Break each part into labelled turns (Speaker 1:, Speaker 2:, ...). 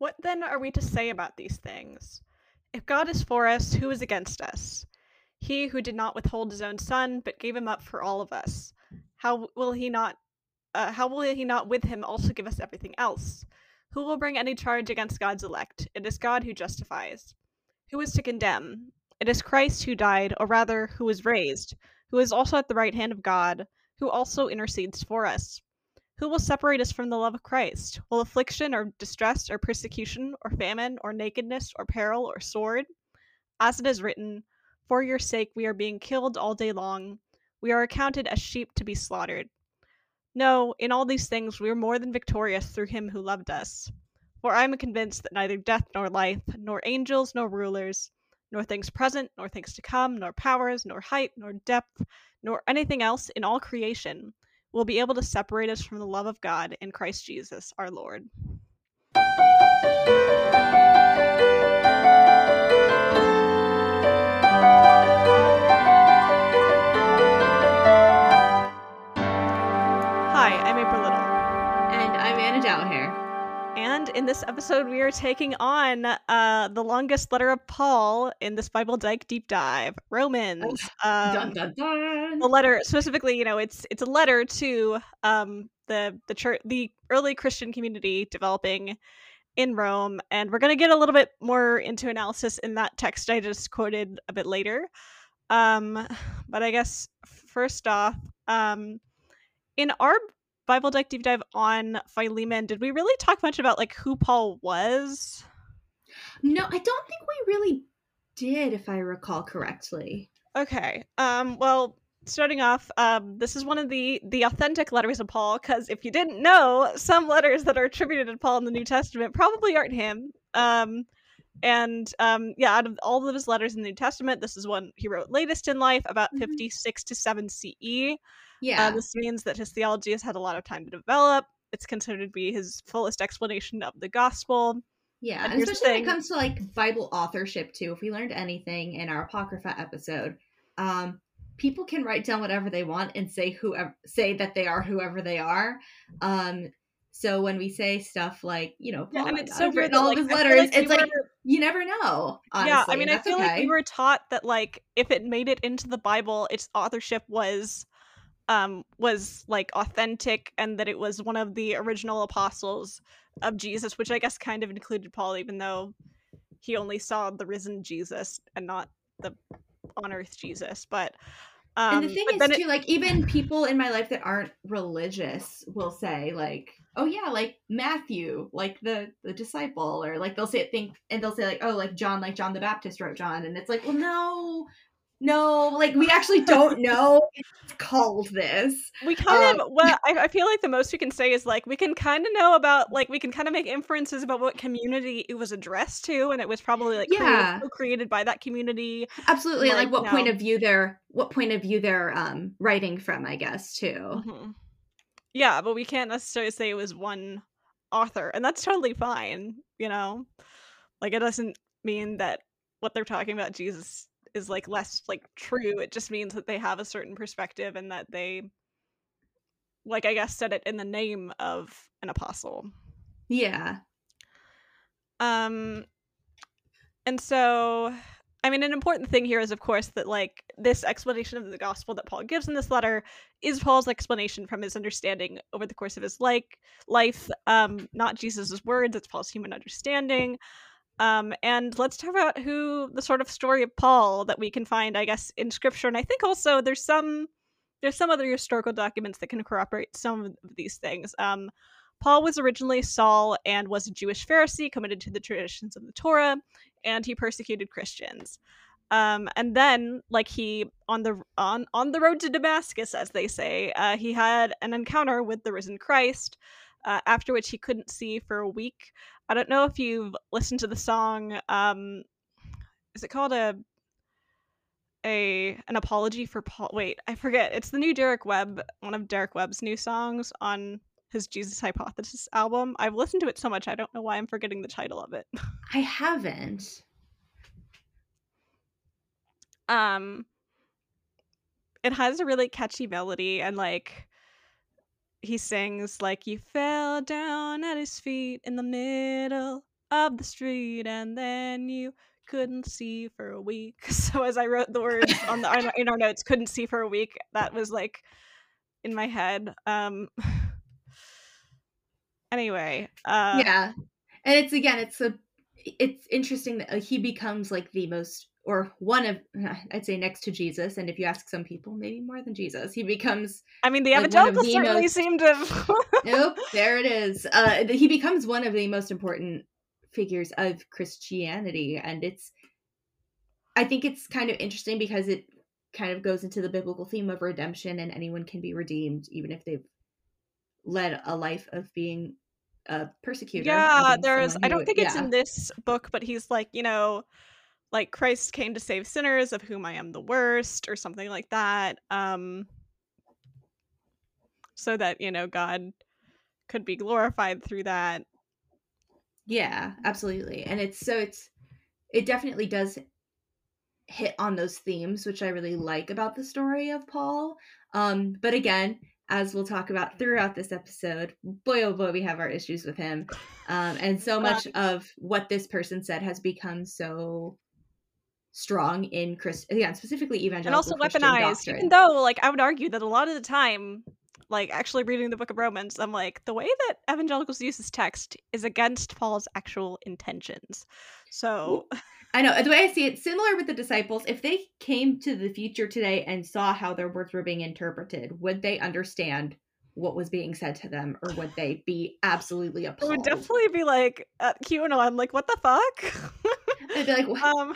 Speaker 1: What then are we to say about these things? If God is for us, who is against us? He who did not withhold his own son, but gave him up for all of us, how will he not? Uh, how will he not with him also give us everything else? Who will bring any charge against God's elect? It is God who justifies. Who is to condemn? It is Christ who died, or rather, who was raised, who is also at the right hand of God, who also intercedes for us. Who will separate us from the love of Christ? Will affliction, or distress, or persecution, or famine, or nakedness, or peril, or sword? As it is written, For your sake we are being killed all day long. We are accounted as sheep to be slaughtered. No, in all these things we are more than victorious through him who loved us. For I am convinced that neither death nor life, nor angels nor rulers, nor things present, nor things to come, nor powers, nor height, nor depth, nor anything else in all creation will be able to separate us from the love of God in Christ Jesus our Lord. In this episode, we are taking on uh, the longest letter of Paul in this Bible Dyke deep dive, Romans. Um,
Speaker 2: dun dun dun.
Speaker 1: the letter specifically you know it's it's a letter to um the the church the early christian community developing in rome and we're going to get a little bit more into analysis in that text i just quoted a bit later um but i guess first off um in our bible dyke deep dive on philemon did we really talk much about like who paul was
Speaker 2: No, I don't think we really did, if I recall correctly.
Speaker 1: Okay. Um. Well, starting off, um, this is one of the the authentic letters of Paul. Because if you didn't know, some letters that are attributed to Paul in the New Testament probably aren't him. Um, and um, yeah, out of all of his letters in the New Testament, this is one he wrote latest in life, about
Speaker 2: Mhm.
Speaker 1: fifty six to seven CE.
Speaker 2: Yeah.
Speaker 1: Uh, this means that his theology has had a lot of time to develop. It's considered to be his fullest explanation of the gospel.
Speaker 2: yeah.
Speaker 1: and
Speaker 2: And especially when it comes to like Bible authorship too. If we learned anything in our Apocrypha episode, um, people can write down whatever they want and say whoever say that they are whoever they are. Um so when we say stuff like, you know,
Speaker 1: Yeah,
Speaker 2: Paul
Speaker 1: and it's
Speaker 2: not
Speaker 1: so weird
Speaker 2: written all
Speaker 1: like,
Speaker 2: of his letters.
Speaker 1: like
Speaker 2: it's like you never know. Honestly,
Speaker 1: yeah, I mean, I feel like we were taught that like if it made it into the Bible, its authorship was um was like authentic and that it was one of the original apostles of Jesus, which I guess kind of included Paul, even though he only saw the risen Jesus and not the on earth Jesus. But um
Speaker 2: and the thing
Speaker 1: but
Speaker 2: is too
Speaker 1: it,
Speaker 2: like even people in my life that aren't religious will say like oh yeah like matthew like the the disciple or like they'll say think and they'll say like oh like john like john the baptist wrote john and it's like well no no like we actually don't know it's called this
Speaker 1: we kind
Speaker 2: um,
Speaker 1: of well I, I feel like the most we can say is like we can kind of know about like we can kind of make inferences about what community it was addressed to and it was probably like
Speaker 2: Yeah.
Speaker 1: created, created by that community
Speaker 2: absolutely like,
Speaker 1: Like,
Speaker 2: what point of view they're what point of view they're um writing from i guess too
Speaker 1: Mhm. Yeah, but we can't necessarily say it was one author, and that's totally fine, you know? Like, it doesn't mean that what they're talking about Jesus is like less like true. It just means that they have a certain perspective and that they like I guess said it in the name of an apostle.
Speaker 2: yeah
Speaker 1: Um and so I mean an important thing here is of course that like this explanation of the gospel that Paul gives in this letter is Paul's explanation from his understanding over the course of his like life um not Jesus's words it's Paul's human understanding um and let's talk about who the sort of story of Paul that we can find I guess in scripture and I think also there's some there's some other historical documents that can corroborate some of these things um Paul was originally Saul and was a Jewish Pharisee committed to the traditions of the Torah, and he persecuted Christians. Um, and then, like he on the on on the road to Damascus, as they say, uh, he had an encounter with the risen Christ. Uh, after which he couldn't see for a week. I don't know if you've listened to the song. Um, is it called a a an apology for Paul? Wait, I forget. It's the new Derek Webb, one of Derek Webb's new songs on his Jesus Hypothesis album. I've listened to it so much I don't know why I'm forgetting the title of it.
Speaker 2: i haven't
Speaker 1: Um it has a really catchy melody and like he sings like you fell down at his feet in the middle of the street, and then you couldn't see for a week. So as I wrote the words on the in our notes, couldn't see for a week. That was like in my head. Um. Anyway. Uh,
Speaker 2: yeah, and it's again, it's a, it's interesting that he becomes like the most or one of I'd say next to Jesus, and if you ask some people, maybe more than Jesus, he becomes.
Speaker 1: I mean, the like evangelicals the certainly most, seem to.
Speaker 2: nope, there it is. Uh, he becomes one of the most important figures of Christianity, and it's. I think it's kind of interesting because it kind of goes into the biblical theme of redemption, and anyone can be redeemed, even if they've led a life of being a persecutor.
Speaker 1: Yeah, there's. I don't think it's yeah. in this book, but he's like, you know like Christ came to save sinners of whom I am the worst or something like that um so that you know God could be glorified through that
Speaker 2: yeah absolutely and it's so it's it definitely does hit on those themes which I really like about the story of Paul um but again as we'll talk about throughout this episode, boy oh boy, we have our issues with him. Um, and so much of what this person said has become so strong in Chris again specifically evangelical and also Christian weaponized. Doctrine.
Speaker 1: Even though, like, I would argue that a lot of the time, like actually reading the Book of Romans, I'm like the way that evangelicals use this text is against Paul's actual intentions. So.
Speaker 2: I know the way I see it, similar with the disciples. If they came to the future today and saw how their words were being interpreted, would they understand what was being said to them, or would they be absolutely appalled?
Speaker 1: It would definitely be like at QAnon, like, what the fuck?
Speaker 2: They'd be like, what? um,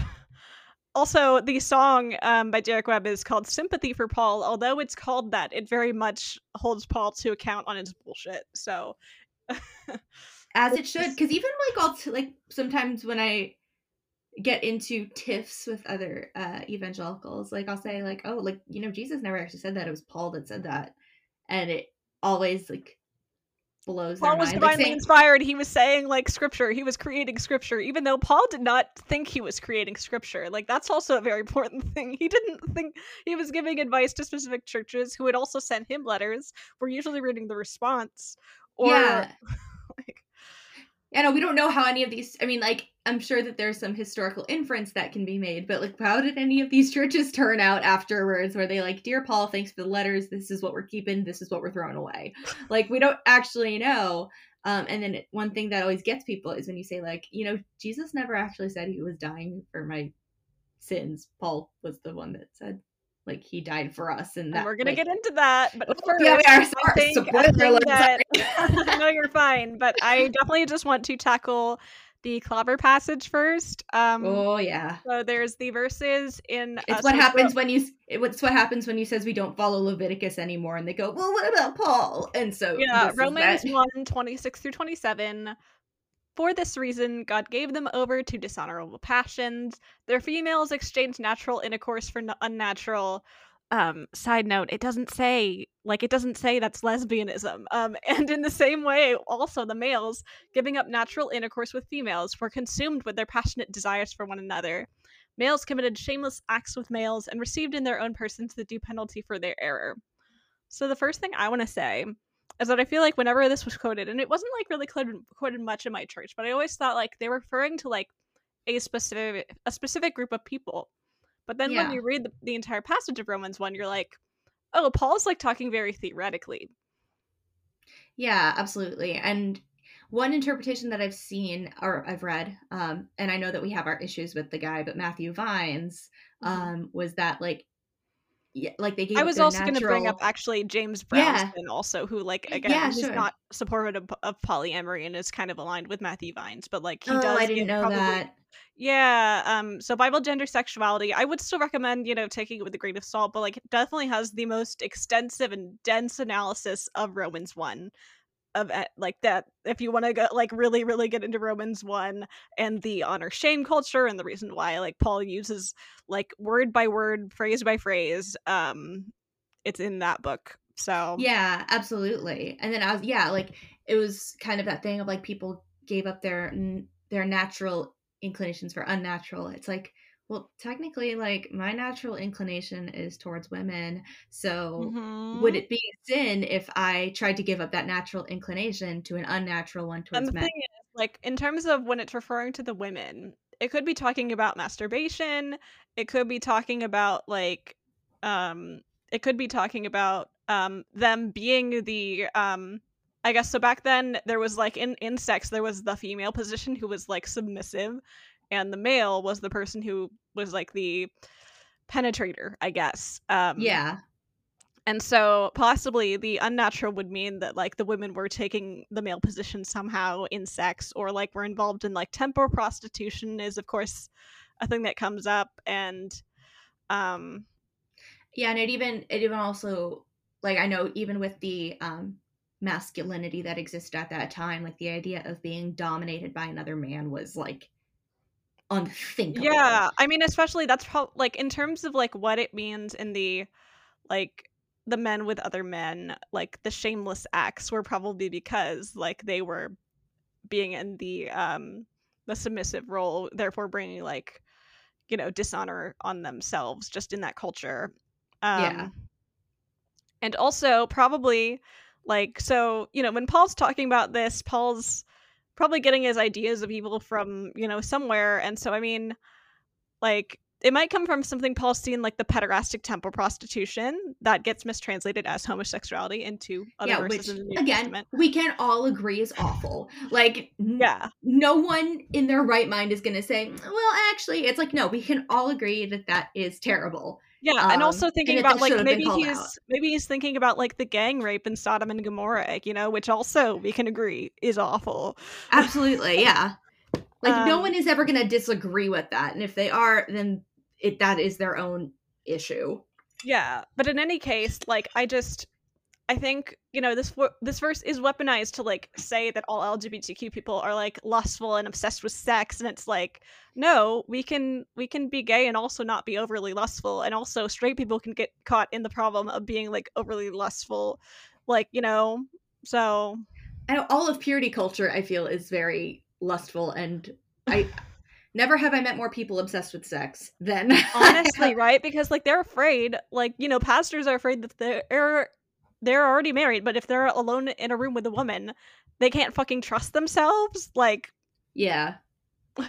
Speaker 1: also the song um, by derek webb is called sympathy for paul although it's called that it very much holds paul to account on his bullshit so.
Speaker 2: As it should because even like all t- like sometimes when i get into tiffs with other uh evangelicals like i'll say like oh like you know jesus never actually said that it was paul that said that. And it always like blows
Speaker 1: Paul was
Speaker 2: mind.
Speaker 1: divinely like inspired. He was saying like scripture. He was creating scripture, even though Paul did not think he was creating scripture. Like that's also a very important thing. He didn't think he was giving advice to specific churches who had also sent him letters. We're usually reading the response. Or yeah.
Speaker 2: Yeah, no, we don't know how any of these. I mean, like, I'm sure that there's some historical inference that can be made, but like, how did any of these churches turn out afterwards? Where they like, dear Paul, thanks for the letters. This is what we're keeping. This is what we're throwing away. like, we don't actually know. Um, and then one thing that always gets people is when you say like, you know, Jesus never actually said he was dying for my sins. Paul was the one that said like he died for us and, that,
Speaker 1: and we're gonna
Speaker 2: like,
Speaker 1: get into that but first,
Speaker 2: yeah, we are. Sorry, I think, I think
Speaker 1: that, no you're fine but i definitely just want to tackle the clobber passage first um
Speaker 2: oh yeah.
Speaker 1: so there's the verses in
Speaker 2: it's uh, what so happens when you it's what happens when you says we don't follow leviticus anymore and they go well what about paul? And so
Speaker 1: yeah romans 1 26 through 27 for this reason, God gave them over to dishonorable passions. Their females exchanged natural intercourse for unnatural. Um, side note, it doesn't say like it doesn't say that's lesbianism. Um, and in the same way, also the males giving up natural intercourse with females were consumed with their passionate desires for one another. Males committed shameless acts with males and received in their own persons the due penalty for their error. So the first thing I want to say is that I feel like whenever this was quoted, and it wasn't like really quoted, quoted much in my church, but I always thought like they were referring to like a specific a specific group of people. But then yeah. when you read the, the entire passage of Romans one, you're like, oh, Paul's like talking very theoretically.
Speaker 2: Yeah, absolutely. And one interpretation that I've seen or I've read, um, and I know that we have our issues with the guy, but Matthew Vines mm-hmm. um, was that like yeah, like they gave.
Speaker 1: I was also natural... going to bring up actually James Brownson, yeah. also, who like again yeah, he's sure. not supportive of, of, polyamory and is kind of aligned with Matthew Vines, but like he
Speaker 2: oh,
Speaker 1: does.
Speaker 2: I didn't know probably, that.
Speaker 1: Yeah. Um. So Bible, gender, sexuality. I would still recommend you know taking it with a grain of salt, but like it definitely has the most extensive and dense analysis of Romans one of like that if you want to go like really really get into romans 1 and the honor shame culture and the reason why like paul uses like word by word phrase by phrase um it's in that book so
Speaker 2: yeah absolutely and then i was yeah like it was kind of that thing of like people gave up their their natural inclinations for unnatural it's like well technically like my natural inclination is towards women so mm-hmm. would it be sin if i tried to give up that natural inclination to an unnatural one towards men
Speaker 1: like in terms of when it's referring to the women, it could be talking about masturbation. It could be talking about like, um, it could be talking about um them being the um I guess so back then there was like in in sex there was the female position who was like submissive and the male was the person who was like the penetrator, I guess. Um
Speaker 2: Yeah.
Speaker 1: and so possibly the unnatural would mean that like the women were taking the male position somehow in sex or like were involved in like temporal prostitution is of course a thing that comes up and um
Speaker 2: Yeah, and it even it even also like I know even with the um masculinity that existed at that time, like the idea of being dominated by another man was like unthinkable.
Speaker 1: yeah, I mean especially that's probably like in terms of like what it means in the like the men with other men, like the shameless acts were probably because like they were being in the um the submissive role, therefore bringing like you know dishonor on themselves just in that culture. Um,
Speaker 2: Yeah.
Speaker 1: and also probably like so you know when Paul's talking about this, Paul's probably getting his ideas of evil from you know somewhere, and so I mean like it might come from something Paul's seen like the pederastic temple prostitution that gets mistranslated as homosexuality into other
Speaker 2: yeah,
Speaker 1: verses
Speaker 2: which
Speaker 1: in the New
Speaker 2: again
Speaker 1: Testament.
Speaker 2: we can all agree is awful. Like
Speaker 1: Yeah.
Speaker 2: no one in their right mind is going to say, "Well, actually," it's like no, we can all agree that that is terrible.
Speaker 1: Yeah, and
Speaker 2: Um,
Speaker 1: also thinking
Speaker 2: and
Speaker 1: about like
Speaker 2: should have been
Speaker 1: maybe he's
Speaker 2: out.
Speaker 1: maybe he's thinking about like the gang rape in Sodom and Gomorrah, you know, which also we can agree is awful.
Speaker 2: Absolutely, yeah. Like no
Speaker 1: Um,
Speaker 2: one is ever going to disagree with that, and if they are, then it that is their own issue.
Speaker 1: Yeah, but in any case, like I just I think you know this this verse is weaponized to like say that all LGBTQ people are like lustful and obsessed with sex, and it's like no, we can we can be gay and also not be overly lustful, and also straight people can get caught in the problem of being like overly lustful, like you know. So
Speaker 2: I know all of purity culture, I feel, is very lustful, and I never have I met more people obsessed with sex than
Speaker 1: honestly, right? Because like they're afraid, like you know, pastors are afraid that they're they're already married, but if they're alone in a room with a woman, they can't fucking trust themselves. Like
Speaker 2: yeah.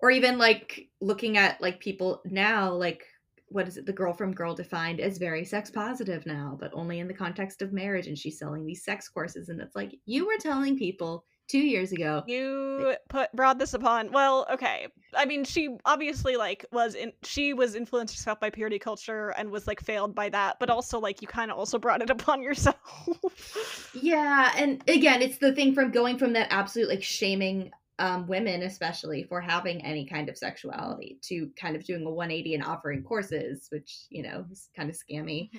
Speaker 2: Or even like looking at like people now, like what is it? The girl from Girl Defined is very sex positive now, but only in the context of marriage, and she's selling these sex courses, and it's like you were telling people two years ago.
Speaker 1: you put brought this upon well okay i mean she obviously like was in she was influenced herself by purity culture and was like failed by that but also like you kind of also brought it upon yourself
Speaker 2: Yeah, and again, it's the thing from going from that absolute like shaming um, women, especially for having any kind of sexuality, to kind of doing a 180 and offering courses, which you know is kind of scammy.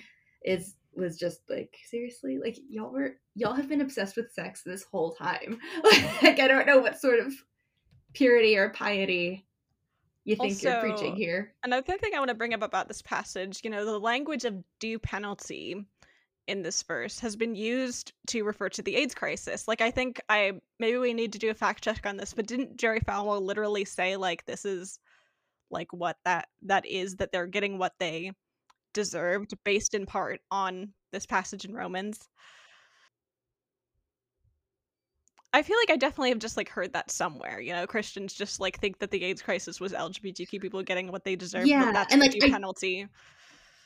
Speaker 2: Is was just like seriously, like y'all were y'all have been obsessed with sex this whole time. like I don't know what sort of purity or piety you think you're preaching here.
Speaker 1: Another thing I want to bring up about this passage, you know, the language of due penalty in this verse has been used to refer to the AIDS crisis. Like, I think I maybe we need to do a fact check on this, but didn't Jerry Falwell literally say like this is like what that that is that they're getting what they deserved based in part on this passage in Romans? I feel like I definitely have just like heard that somewhere. You know, Christians just like think that the AIDS crisis was LGBTQ people getting what they deserve.
Speaker 2: Yeah,
Speaker 1: that that's
Speaker 2: and, like, I-
Speaker 1: penalty.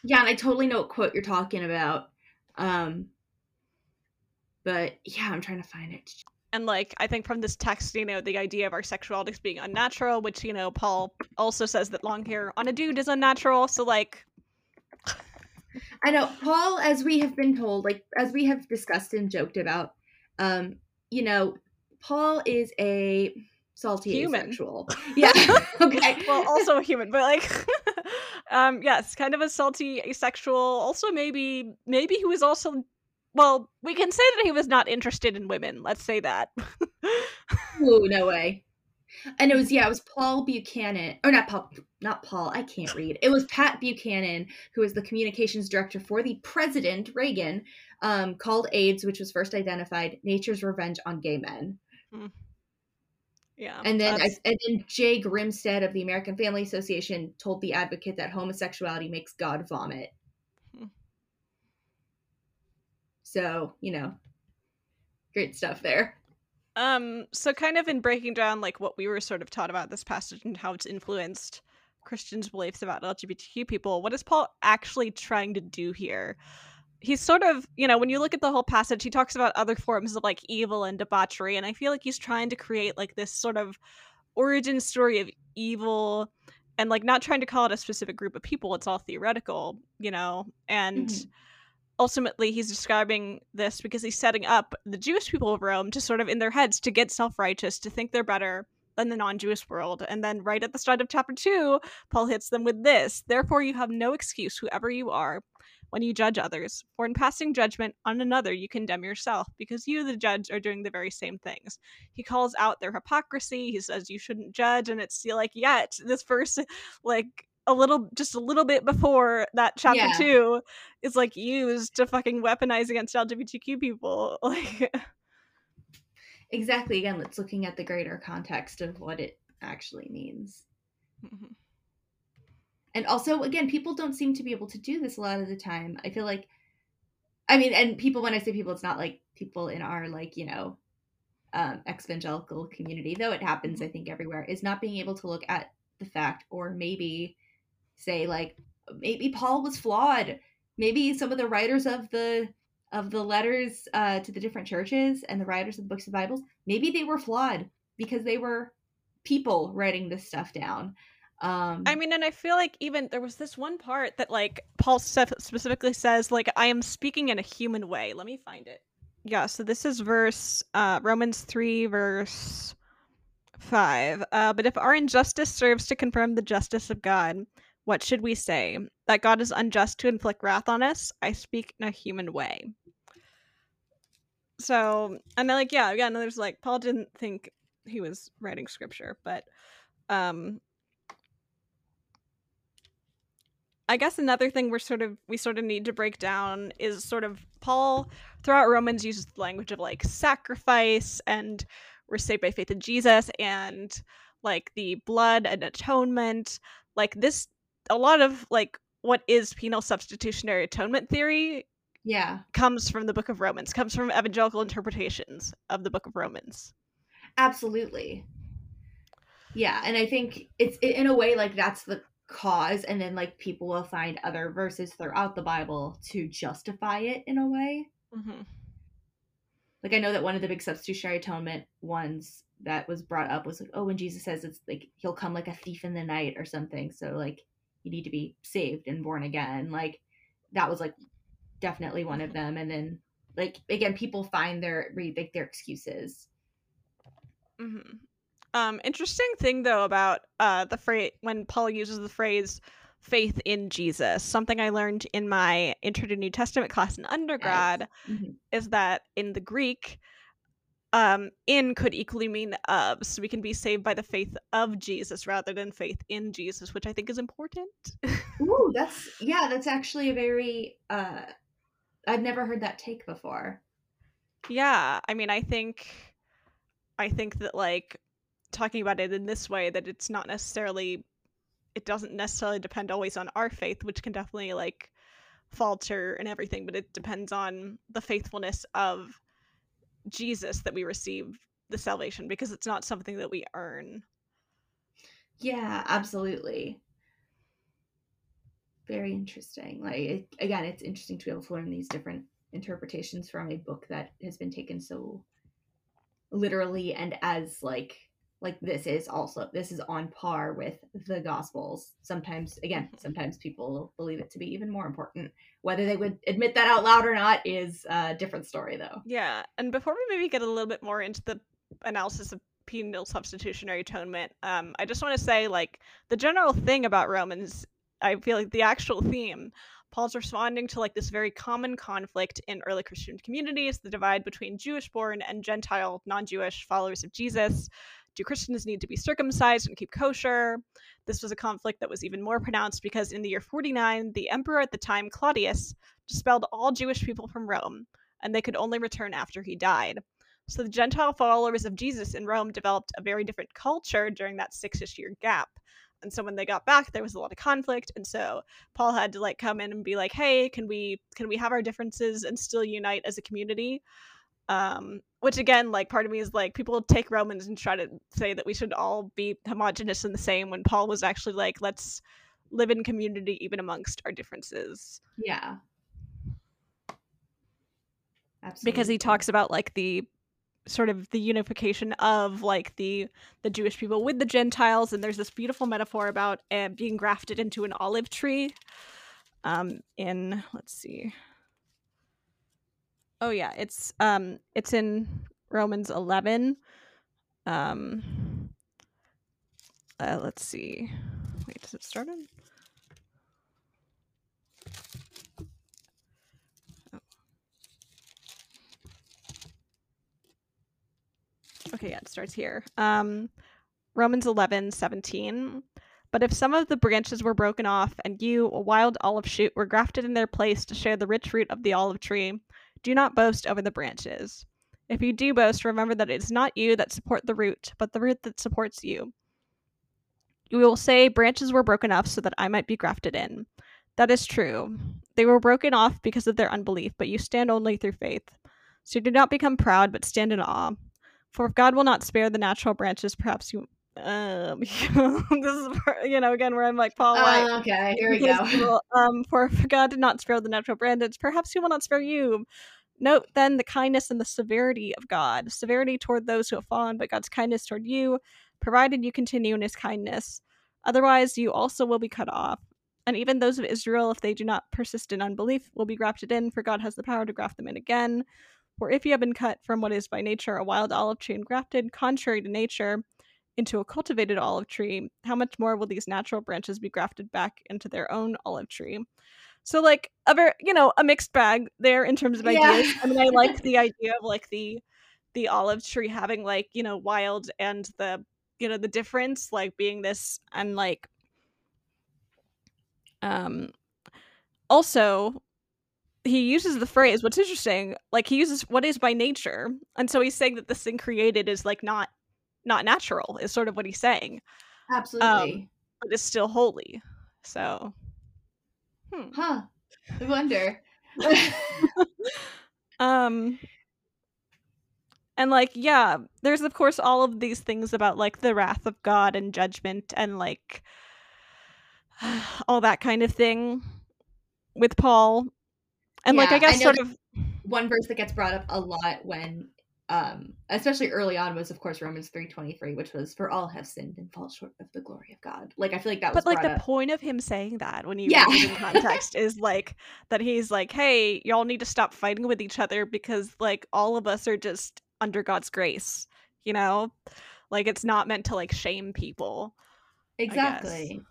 Speaker 2: Yeah, and I totally know what quote you're talking about. Um, but yeah, I'm trying to find it.
Speaker 1: And like I think from this text, you know, the idea of our sexualities being unnatural, which you know, Paul also says that long hair on a dude is unnatural. So like,
Speaker 2: I know Paul, as we have been told, like as we have discussed and joked about, um, you know, Paul is a salty
Speaker 1: Human.
Speaker 2: asexual. Yeah. okay.
Speaker 1: well, also a human, but like, um, yes, kind of a salty asexual. Also, maybe maybe he was also. Well, we can say that he was not interested in women. Let's say that.
Speaker 2: Ooh, no way. And it was yeah, it was Paul Buchanan, or not Paul, not Paul. I can't read. It was Pat Buchanan, who was the communications director for the president Reagan, um, called AIDS, which was first identified nature's revenge on gay men.
Speaker 1: yeah.
Speaker 2: And then, I, and then Jay Grimstead of the American Family Association told the Advocate that homosexuality makes God vomit.
Speaker 1: Hmm.
Speaker 2: So you know, great stuff there.
Speaker 1: Um, so kind of in breaking down like what we were sort of taught about this passage and how it's influenced Christians' beliefs about LGBTQ people, what is Paul actually trying to do here? He's sort of, you know, when you look at the whole passage, he talks about other forms of like evil and debauchery, and I feel like he's trying to create like this sort of origin story of evil and like not trying to call it a specific group of people, it's all theoretical, you know, and mm-hmm ultimately he's describing this because he's setting up the Jewish people of Rome to sort of in their heads to get self-righteous, to think they're better than the non-Jewish world. And then right at the start of chapter 2, Paul hits them with this, therefore you have no excuse whoever you are when you judge others, for in passing judgment on another you condemn yourself, because you, the judge, are doing the very same things. He calls out their hypocrisy. He says you shouldn't judge, and it's like, yet this verse, like a little just a little bit before that chapter yeah. two is like used to fucking weaponize against lgbtq people like
Speaker 2: exactly again it's looking at the greater context of what it actually means mm-hmm. and also again people don't seem to be able to do this a lot of the time i feel like i mean and people when i say people it's not like people in our like you know um evangelical community though it happens mm-hmm. i think everywhere is not being able to look at the fact or maybe say like maybe Paul was flawed. Maybe some of the writers of the of the letters uh, to the different churches and the writers of the books of Bibles, maybe they were flawed because they were people writing this stuff down. Um,
Speaker 1: I mean, and I feel like even there was this one part that like Paul specifically says like I am speaking in a human way. Let me find it. Yeah, so this is verse uh, Romans three verse five. Uh, but if our injustice serves to confirm the justice of God, what should we say? That God is unjust to inflict wrath on us? I speak in a human way. So, and then, like, yeah, again, there's like, Paul didn't think he was writing scripture, but, um, I guess another thing we're sort of we sort of need to break down is sort of Paul throughout Romans uses the language of like sacrifice and we're saved by faith in Jesus and like the blood and atonement. Like this a lot of like what is penal substitutionary atonement theory
Speaker 2: yeah.
Speaker 1: comes from the book of romans comes from evangelical interpretations of the book of romans.
Speaker 2: Absolutely. Yeah and i think it's in a way like that's the cause and then like people will find other verses throughout the bible to justify it in a way. Mm-hmm. like i know that one of the big substitutionary atonement ones that was brought up was like oh when jesus says it's like he'll come like a thief in the night or something so like you need to be saved and born again like that was like definitely one of them and then like again people find their read like their excuses
Speaker 1: mm-hmm. um interesting thing though about uh the phrase when paul uses the phrase faith in jesus something i learned in my intro to new testament class in undergrad yes. mm-hmm. is that in the greek um, in could equally mean of. So we can be saved by the faith of Jesus rather than faith in Jesus, which I think is important.
Speaker 2: Ooh, that's yeah, that's actually a very uh I've never heard that take before.
Speaker 1: Yeah, I mean, I think I think that like talking about it in this way that it's not necessarily it doesn't necessarily depend always on our faith, which can definitely like falter and everything, but it depends on the faithfulness of Jesus that we receive the salvation because it's not something that we earn.
Speaker 2: Yeah, absolutely. Very interesting. Like it, again, it's interesting to be able to learn these different interpretations from a book that has been taken so literally and as like like this is also this is on par with the gospels. Sometimes again sometimes people believe it to be even more important. Whether they would admit that out loud or not is a different story though.
Speaker 1: Yeah and before we maybe get a little bit more into the analysis of penal substitutionary atonement um, i just want to say like the general thing about romans i feel like the actual theme Paul's responding to like this very common conflict in early Christian communities, the divide between Jewish born and Gentile non Jewish followers of Jesus, do Christians need to be circumcised and keep kosher? This was a conflict that was even more pronounced because in the year 49, the emperor at the time, Claudius, expelled all Jewish people from Rome, and they could only return after he died. So the Gentile followers of Jesus in Rome developed a very different culture during that six-ish year gap. And so when they got back, there was a lot of conflict, and so Paul had to like come in and be like, "Hey, can we can we have our differences and still unite as a community?" Um, which again, like part of me is like people take Romans and try to say that we should all be homogenous and the same when Paul was actually like, let's live in community even amongst our differences.
Speaker 2: Yeah.
Speaker 1: Absolutely. Because he talks about like the sort of the unification of like the the Jewish people with the Gentiles, and there's this beautiful metaphor about uh, being grafted into an olive tree. Um, in let's see. Oh yeah, it's um, it's in Romans eleven. Um, uh, let's see. Wait, does it start in? Okay, yeah, it starts here. Um, Romans 11, 17. But if some of the branches were broken off, and you, a wild olive shoot, were grafted in their place to share the rich fruit of the olive tree, do not boast over the branches. If you do boast, remember that it is not you that support the root, but the root that supports you. You will say, Branches were broken off so that I might be grafted in. That is true. They were broken off because of their unbelief, but you stand only through faith. So do not become proud, but stand in awe. For if God will not spare the natural branches, perhaps you. Um, this is you know again where I'm like Paul.
Speaker 2: Uh, okay, here we go.
Speaker 1: um, for if God did not spare the natural branches, perhaps He will not spare you. Note then the kindness and the severity of God. Severity toward those who have fallen, but God's kindness toward you, provided you continue in His kindness. Otherwise, you also will be cut off. And even those of Israel, if they do not persist in unbelief, will be grafted in, for God has the power to graft them in again. For if you have been cut from what is by nature a wild olive tree and grafted, contrary to nature, into a cultivated olive tree, how much more will these natural branches be grafted back into their own olive tree? So like a very you know, a mixed bag there in terms of ideas. Yeah. I mean I like the idea of like the the olive tree having like, you know, wild and the you know, the difference like being this and like um also he uses the phrase what's interesting like he uses what is by nature and so he's saying that this thing created is like not not natural is sort of what he's saying
Speaker 2: absolutely um,
Speaker 1: but it's still holy so
Speaker 2: hmm. huh. I wonder.
Speaker 1: Um and like yeah there's of course all of these things about like the wrath of god and judgment and like all that kind of thing with paul. And yeah, like I guess I sort of
Speaker 2: one verse that gets brought up a lot when um especially early on was of course Romans 3:23 which was for all have sinned and fall short of the glory of God. Like I feel like that was
Speaker 1: But like the
Speaker 2: up.
Speaker 1: point of him saying that when you yeah. read it in context is like that he's like, "Hey, y'all need to stop fighting with each other because like all of us are just under God's grace." You know? Like it's not meant to like shame people.
Speaker 2: Exactly.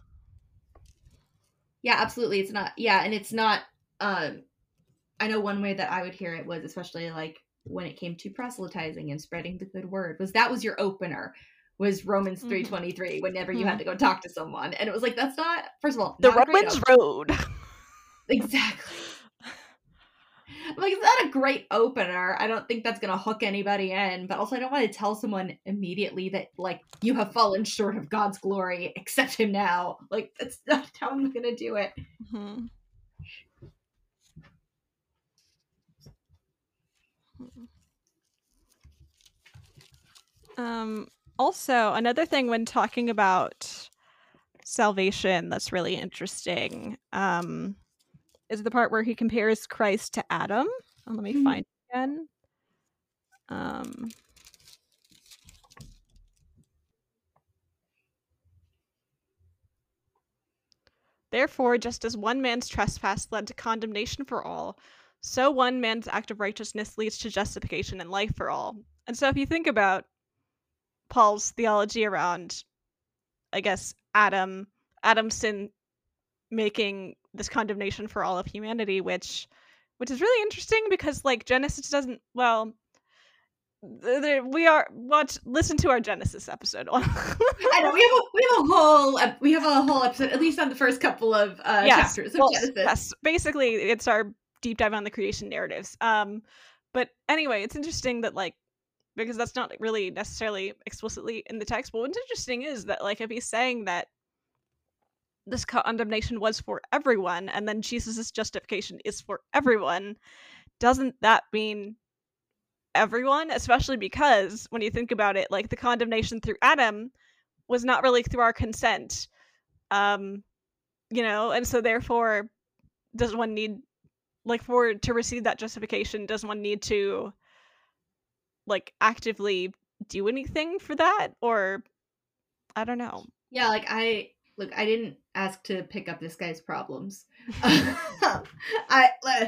Speaker 2: Yeah, absolutely. It's not. Yeah, and it's not um I know one way that I would hear it was especially like when it came to proselytizing and spreading the good word was that was your opener was Romans 3:23 mm-hmm. whenever you mm-hmm. had to go talk to someone and it was like that's not first of all
Speaker 1: the Romans road
Speaker 2: exactly like it's not a great opener I don't think that's gonna hook anybody in but also I don't want to tell someone immediately that like you have fallen short of God's glory accept him now like that's not how I'm gonna do it mm-hmm.
Speaker 1: Um, also, another thing when talking about salvation that's really interesting um, is the part where he compares Christ to Adam. Oh, let me mm-hmm. find it again. Um, Therefore, just as one man's trespass led to condemnation for all, so one man's act of righteousness leads to justification and life for all. And so, if you think about Paul's theology around, I guess, Adam, Adam's sin making this condemnation for all of humanity, which which is really interesting because like Genesis doesn't well we are watch listen to our Genesis episode.
Speaker 2: I know we have a we have a whole we have a whole episode at least on the first couple of uh, yes, chapters of well, Genesis. Yes,
Speaker 1: basically it's our deep dive on the creation narratives. Um, but anyway, it's interesting that like because that's not really necessarily explicitly in the text. But what's interesting is that like if he's saying that this condemnation was for everyone and then Jesus' justification is for everyone, doesn't that mean everyone, especially because when you think about it, like the condemnation through Adam was not really through our consent. Um, you know, and so therefore does one need like for to receive that justification, does one need to like actively do anything for that or I don't know.
Speaker 2: Yeah, like I look, I didn't ask to pick up this guy's problems. I uh,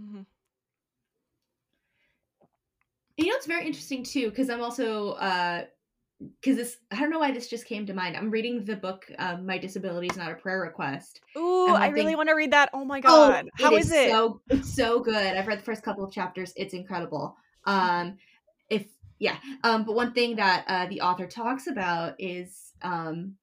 Speaker 1: Mhm.
Speaker 2: you know it's very interesting too because I'm also uh because this I don't know why this just came to mind. I'm reading the book um, My Disability is Not a Prayer Request.
Speaker 1: Ooh, I really want to read that. Oh my god. How is it?
Speaker 2: So it's so good. I've read the first couple of chapters. It's incredible. Um, if yeah, um, but one thing that uh, the author talks about is um,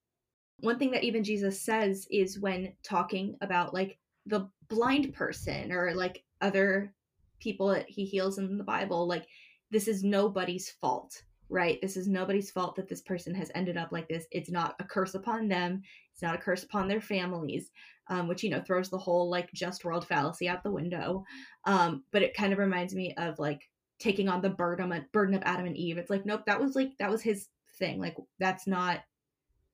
Speaker 2: one thing that even Jesus says is when talking about like the blind person or like other people that he heals in the Bible, like this is nobody's fault, right? This is nobody's fault that this person has ended up like this. It's not a curse upon them. It's not a curse upon their families um, which you know throws the whole like just world fallacy out the window. Um, but it kind of reminds me of like taking on the burden of burden of Adam and Eve. It's like nope, that was like that was his thing. Like that's not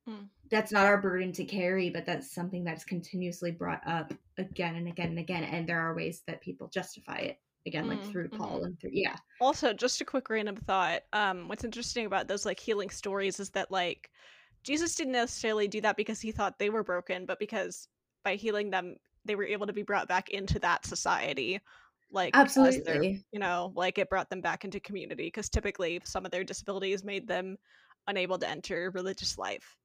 Speaker 1: Hmm.
Speaker 2: that's not our burden to carry, but that's something that's continuously brought up again and again and again. And there are ways that people justify it again, like
Speaker 1: Mm,
Speaker 2: through
Speaker 1: mhm.
Speaker 2: Paul and through yeah,
Speaker 1: Also, just a quick random thought. Um, what's interesting about those like healing stories is that like Jesus didn't necessarily do that because he thought they were broken, but because by healing them, they were able to be brought back into that society. Like
Speaker 2: absolutely.
Speaker 1: you know, like it brought them back into community because typically some of their disabilities made them unable to enter religious life.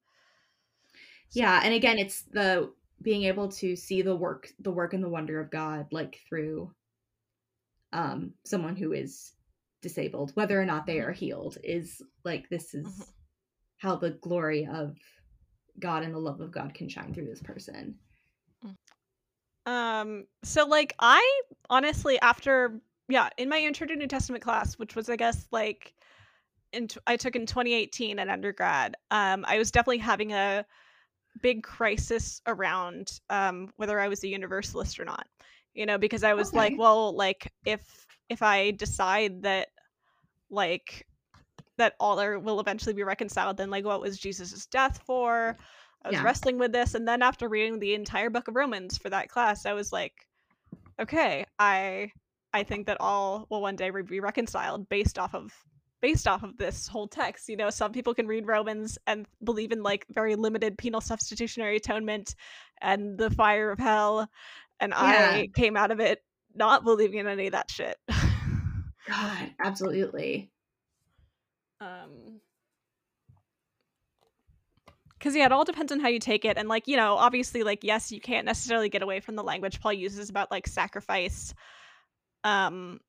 Speaker 1: So-
Speaker 2: yeah and again it's the being able to see the work the work and the wonder of god like through um someone who is disabled whether or not they are healed is like this is
Speaker 1: Mhm.
Speaker 2: how the glory of god and the love of god can shine through this person
Speaker 1: Um, so like I honestly after yeah, in my intro to New Testament class, which was I guess like in t- I took in 2018 at undergrad, um, I was definitely having a big crisis around um whether I was a universalist or not. You know, because I was like, well, like if if I decide that like that all are will eventually be reconciled, then like what was Jesus' death for? I was
Speaker 2: Yeah.
Speaker 1: wrestling with this, and then after reading the entire book of Romans for that class, I was like, okay, I I think that all will one day be reconciled based off of based off of this whole text. You know, some people can read Romans and believe in like very limited penal substitutionary atonement and the fire of hell, and I came out of it not believing in any of that shit.
Speaker 2: god absolutely.
Speaker 1: Um because yeah it all depends on how you take it and like you know obviously like yes you can't necessarily get away from the language paul uses about like sacrifice um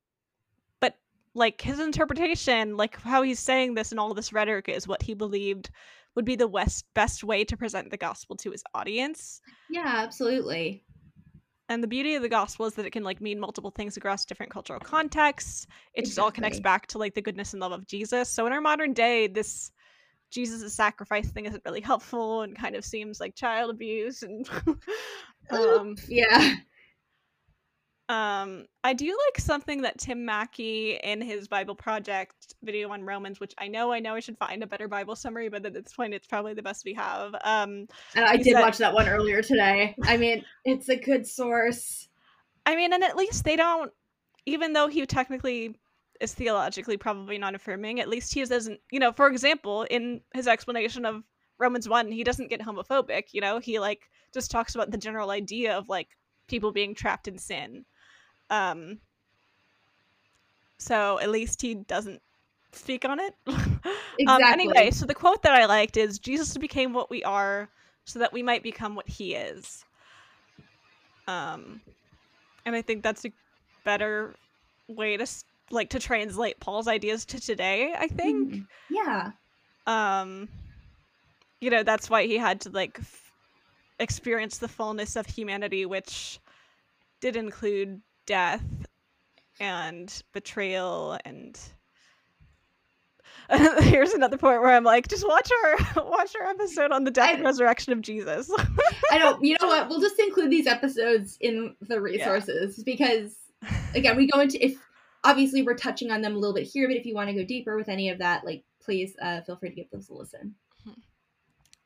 Speaker 1: but like his interpretation like how he's saying this and all this rhetoric is what he believed would be the west best way to present the gospel to his audience.
Speaker 2: Yeah absolutely
Speaker 1: and the beauty of the gospel is that it can like mean multiple things across different cultural contexts. It just all connects back to like the goodness and love of jesus. So in our modern day this jesus' sacrifice thing isn't really helpful and kind of seems like child abuse and um
Speaker 2: yeah
Speaker 1: um i do like something that tim mackie in his bible project video on romans which i know i know i should find a better bible summary but at this point it's probably the best we have um
Speaker 2: and i did watch that one earlier today. I mean it's a good source.
Speaker 1: I mean, and at least they don't, even though he technically is theologically probably not affirming, at least he doesn't, you know, for example, in his explanation of Romans 1, he doesn't get homophobic, you know, he like just talks about the general idea of like people being trapped in sin. Um, so at least he doesn't speak on it. um, anyway, so the quote that I liked is Jesus became what we are so that we might become what he is. Um, and I think that's a better way to like to translate Paul's ideas to today, I think.
Speaker 2: Mhm. yeah
Speaker 1: Um, you know, that's why he had to like f- experience the fullness of humanity, which did include death and betrayal and here's another point where I'm like, just watch our watch our episode on the death and resurrection of Jesus.
Speaker 2: I don't. You know what? We'll just include these episodes in the resources because again, we go into if obviously we're touching on them a little bit here, but if you want to go deeper with any of that, like please uh, feel free to give those a listen.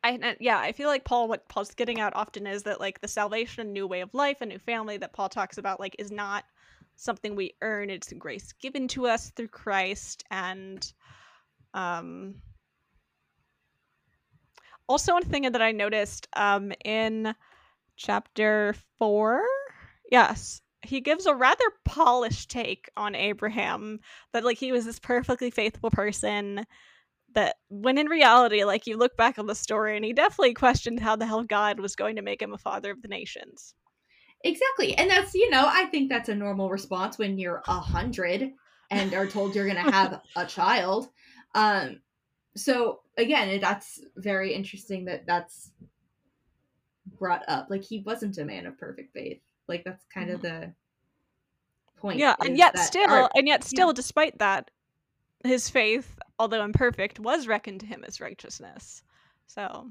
Speaker 1: I yeah, I feel like Paul what Paul's getting at often is that like the salvation, new way of life, a new family that Paul talks about like is not something we earn. It's grace given to us through Christ and um also one thing that I noticed um in chapter 4, yes, he gives a rather polished take on Abraham that like he was this perfectly faithful person that when in reality, like you look back on the story and he definitely questioned how the hell God was going to make him a father of the nations.
Speaker 2: Exactly. And that's, you know, I think that's a normal response when you're a hundred and are told you're gonna have a child. Um so again, that's very interesting that that's brought up. Like he wasn't a man of perfect faith. Like that's kind mm-hmm. of the point.
Speaker 1: Yeah, and yet still and yet still yeah. despite that, his faith although imperfect, was reckoned to him as righteousness. So.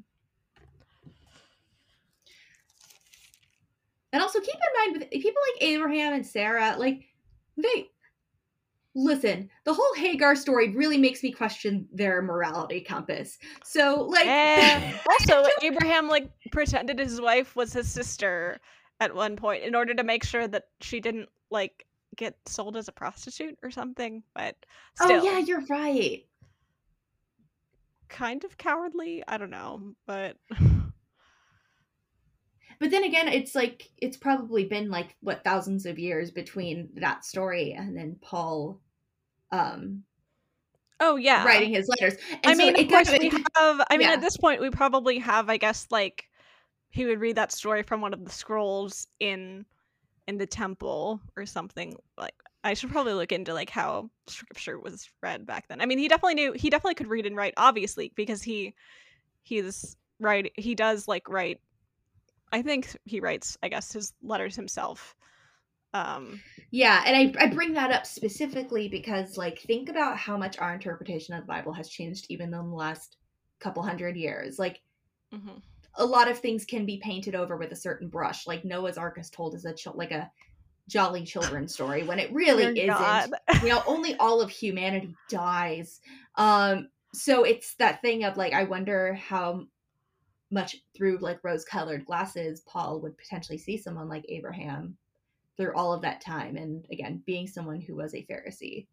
Speaker 2: And also keep in mind with people like Abraham and Sarah, like they listen, the whole Hagar story really makes me question their morality compass. So like
Speaker 1: and also Abraham like pretended his wife was his sister at one point in order to make sure that she didn't like get sold as a prostitute or something. But oh, still.
Speaker 2: Oh yeah, you're right
Speaker 1: kind of cowardly. I don't know, but
Speaker 2: But then again, it's like it's probably been like what thousands of years between that story and then Paul um
Speaker 1: Oh yeah.
Speaker 2: Writing his letters.
Speaker 1: And I so mean, of course we have I mean yeah. at this point we probably have I guess like he would read that story from one of the scrolls in in the temple or something like I should probably look into like how scripture was read back then. I mean, he definitely knew he definitely could read and write, obviously, because he he's right he does like write I think he writes, I guess, his letters himself. Um
Speaker 2: Yeah, and I, I bring that up specifically because like think about how much our interpretation of the Bible has changed even in the last couple hundred years. Like mm-hmm. a lot of things can be painted over with a certain brush. Like Noah's Ark is told as a like a jolly children story when it really isn't. You know, only all of humanity dies. Um, so it's that thing of like, I wonder how much through like rose colored glasses Paul would potentially see someone like Abraham through all of that time. And again, being someone who was a Pharisee.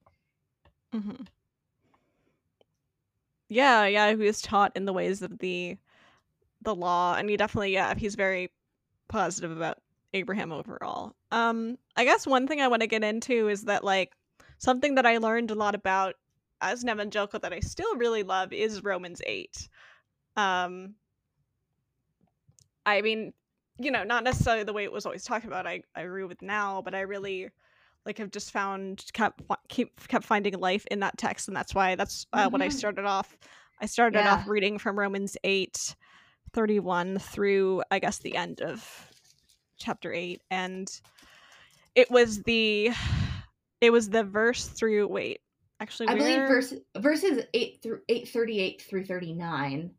Speaker 1: Mm-hmm. Yeah, yeah, he was taught in the ways of the the law, and he definitely, yeah, he's very positive about Abraham overall. Um, I guess one thing I want to get into is that like something that I learned a lot about as an evangelical that I still really love is Romans eight. Um, I mean, you know, not necessarily the way it was always talked about. I I agree with now, but I really like have just found kept keep kept finding life in that text, and that's why that's uh, mm-hmm. what I started off. I started yeah. off reading from Romans eight, thirty one through I guess the end of chapter 8 and it was the it was the verse through wait actually
Speaker 2: i believe verse, verses 8 through 838 through 39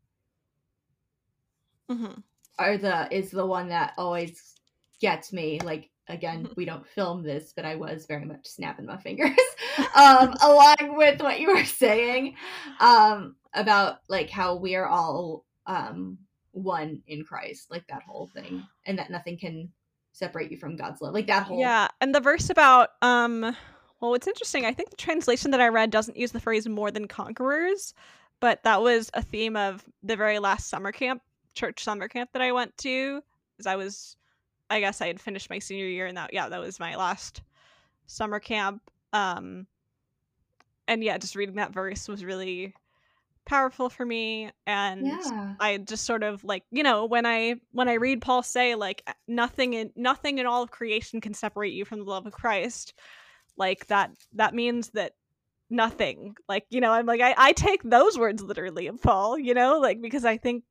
Speaker 2: mm-hmm. are the is the one that always gets me like again we don't film this but i was very much snapping my fingers um along with what you were saying um about like how we are all um one in Christ, like that whole thing, and that nothing can separate you from God's love, like that whole.
Speaker 1: Yeah, and the verse about um, well, what's interesting, I think the translation that I read doesn't use the phrase "more than conquerors," but that was a theme of the very last summer camp, church summer camp that I went to, because I was, I guess I had finished my senior year, and that yeah, that was my last summer camp. Um, and yeah, just reading that verse was really powerful for me and yeah. i just sort of like you know when i when i read paul say like nothing in nothing in all of creation can separate you from the love of christ like that that means that nothing like you know i'm like i, I take those words literally of paul you know like because i think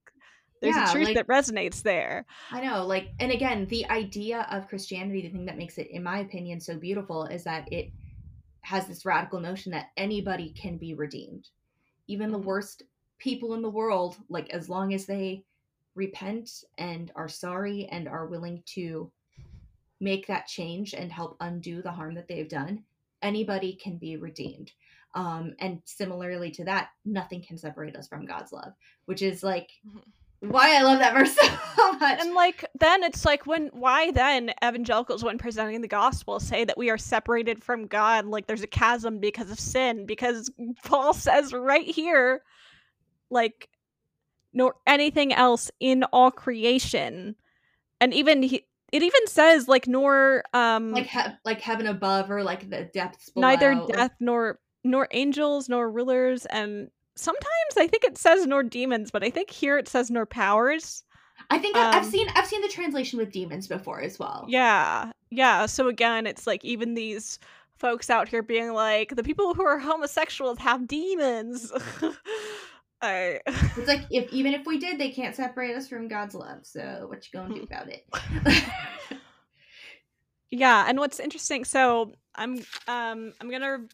Speaker 1: there's yeah, a truth like, that resonates there
Speaker 2: i know like and again the idea of christianity the thing that makes it in my opinion so beautiful is that it has this radical notion that anybody can be redeemed even the worst people in the world, like as long as they repent and are sorry and are willing to make that change and help undo the harm that they've done, anybody can be redeemed. Um, and similarly to that, nothing can separate us from God's love, which is like
Speaker 1: Mhm.
Speaker 2: Why I love that verse so much.
Speaker 1: And like then it's like when why then evangelicals when presenting the gospel say that we are separated from God like there's a chasm because of sin because Paul says right here like nor anything else in all creation and even he, it even says like nor um
Speaker 2: like he- like heaven above or like the depths below.
Speaker 1: neither death nor nor angels nor rulers and sometimes I think it says nor demons but I think here it says nor powers
Speaker 2: I think I- I've
Speaker 1: um,
Speaker 2: seen I've seen the translation with demons before as well.
Speaker 1: Yeah. Yeah. So again, it's like even these folks out here being like, the people who are homosexuals have demons. I
Speaker 2: It's like if even if we did, they can't separate us from God's love. So what you gonna do about it?
Speaker 1: Yeah, and what's interesting, so I'm um I'm gonna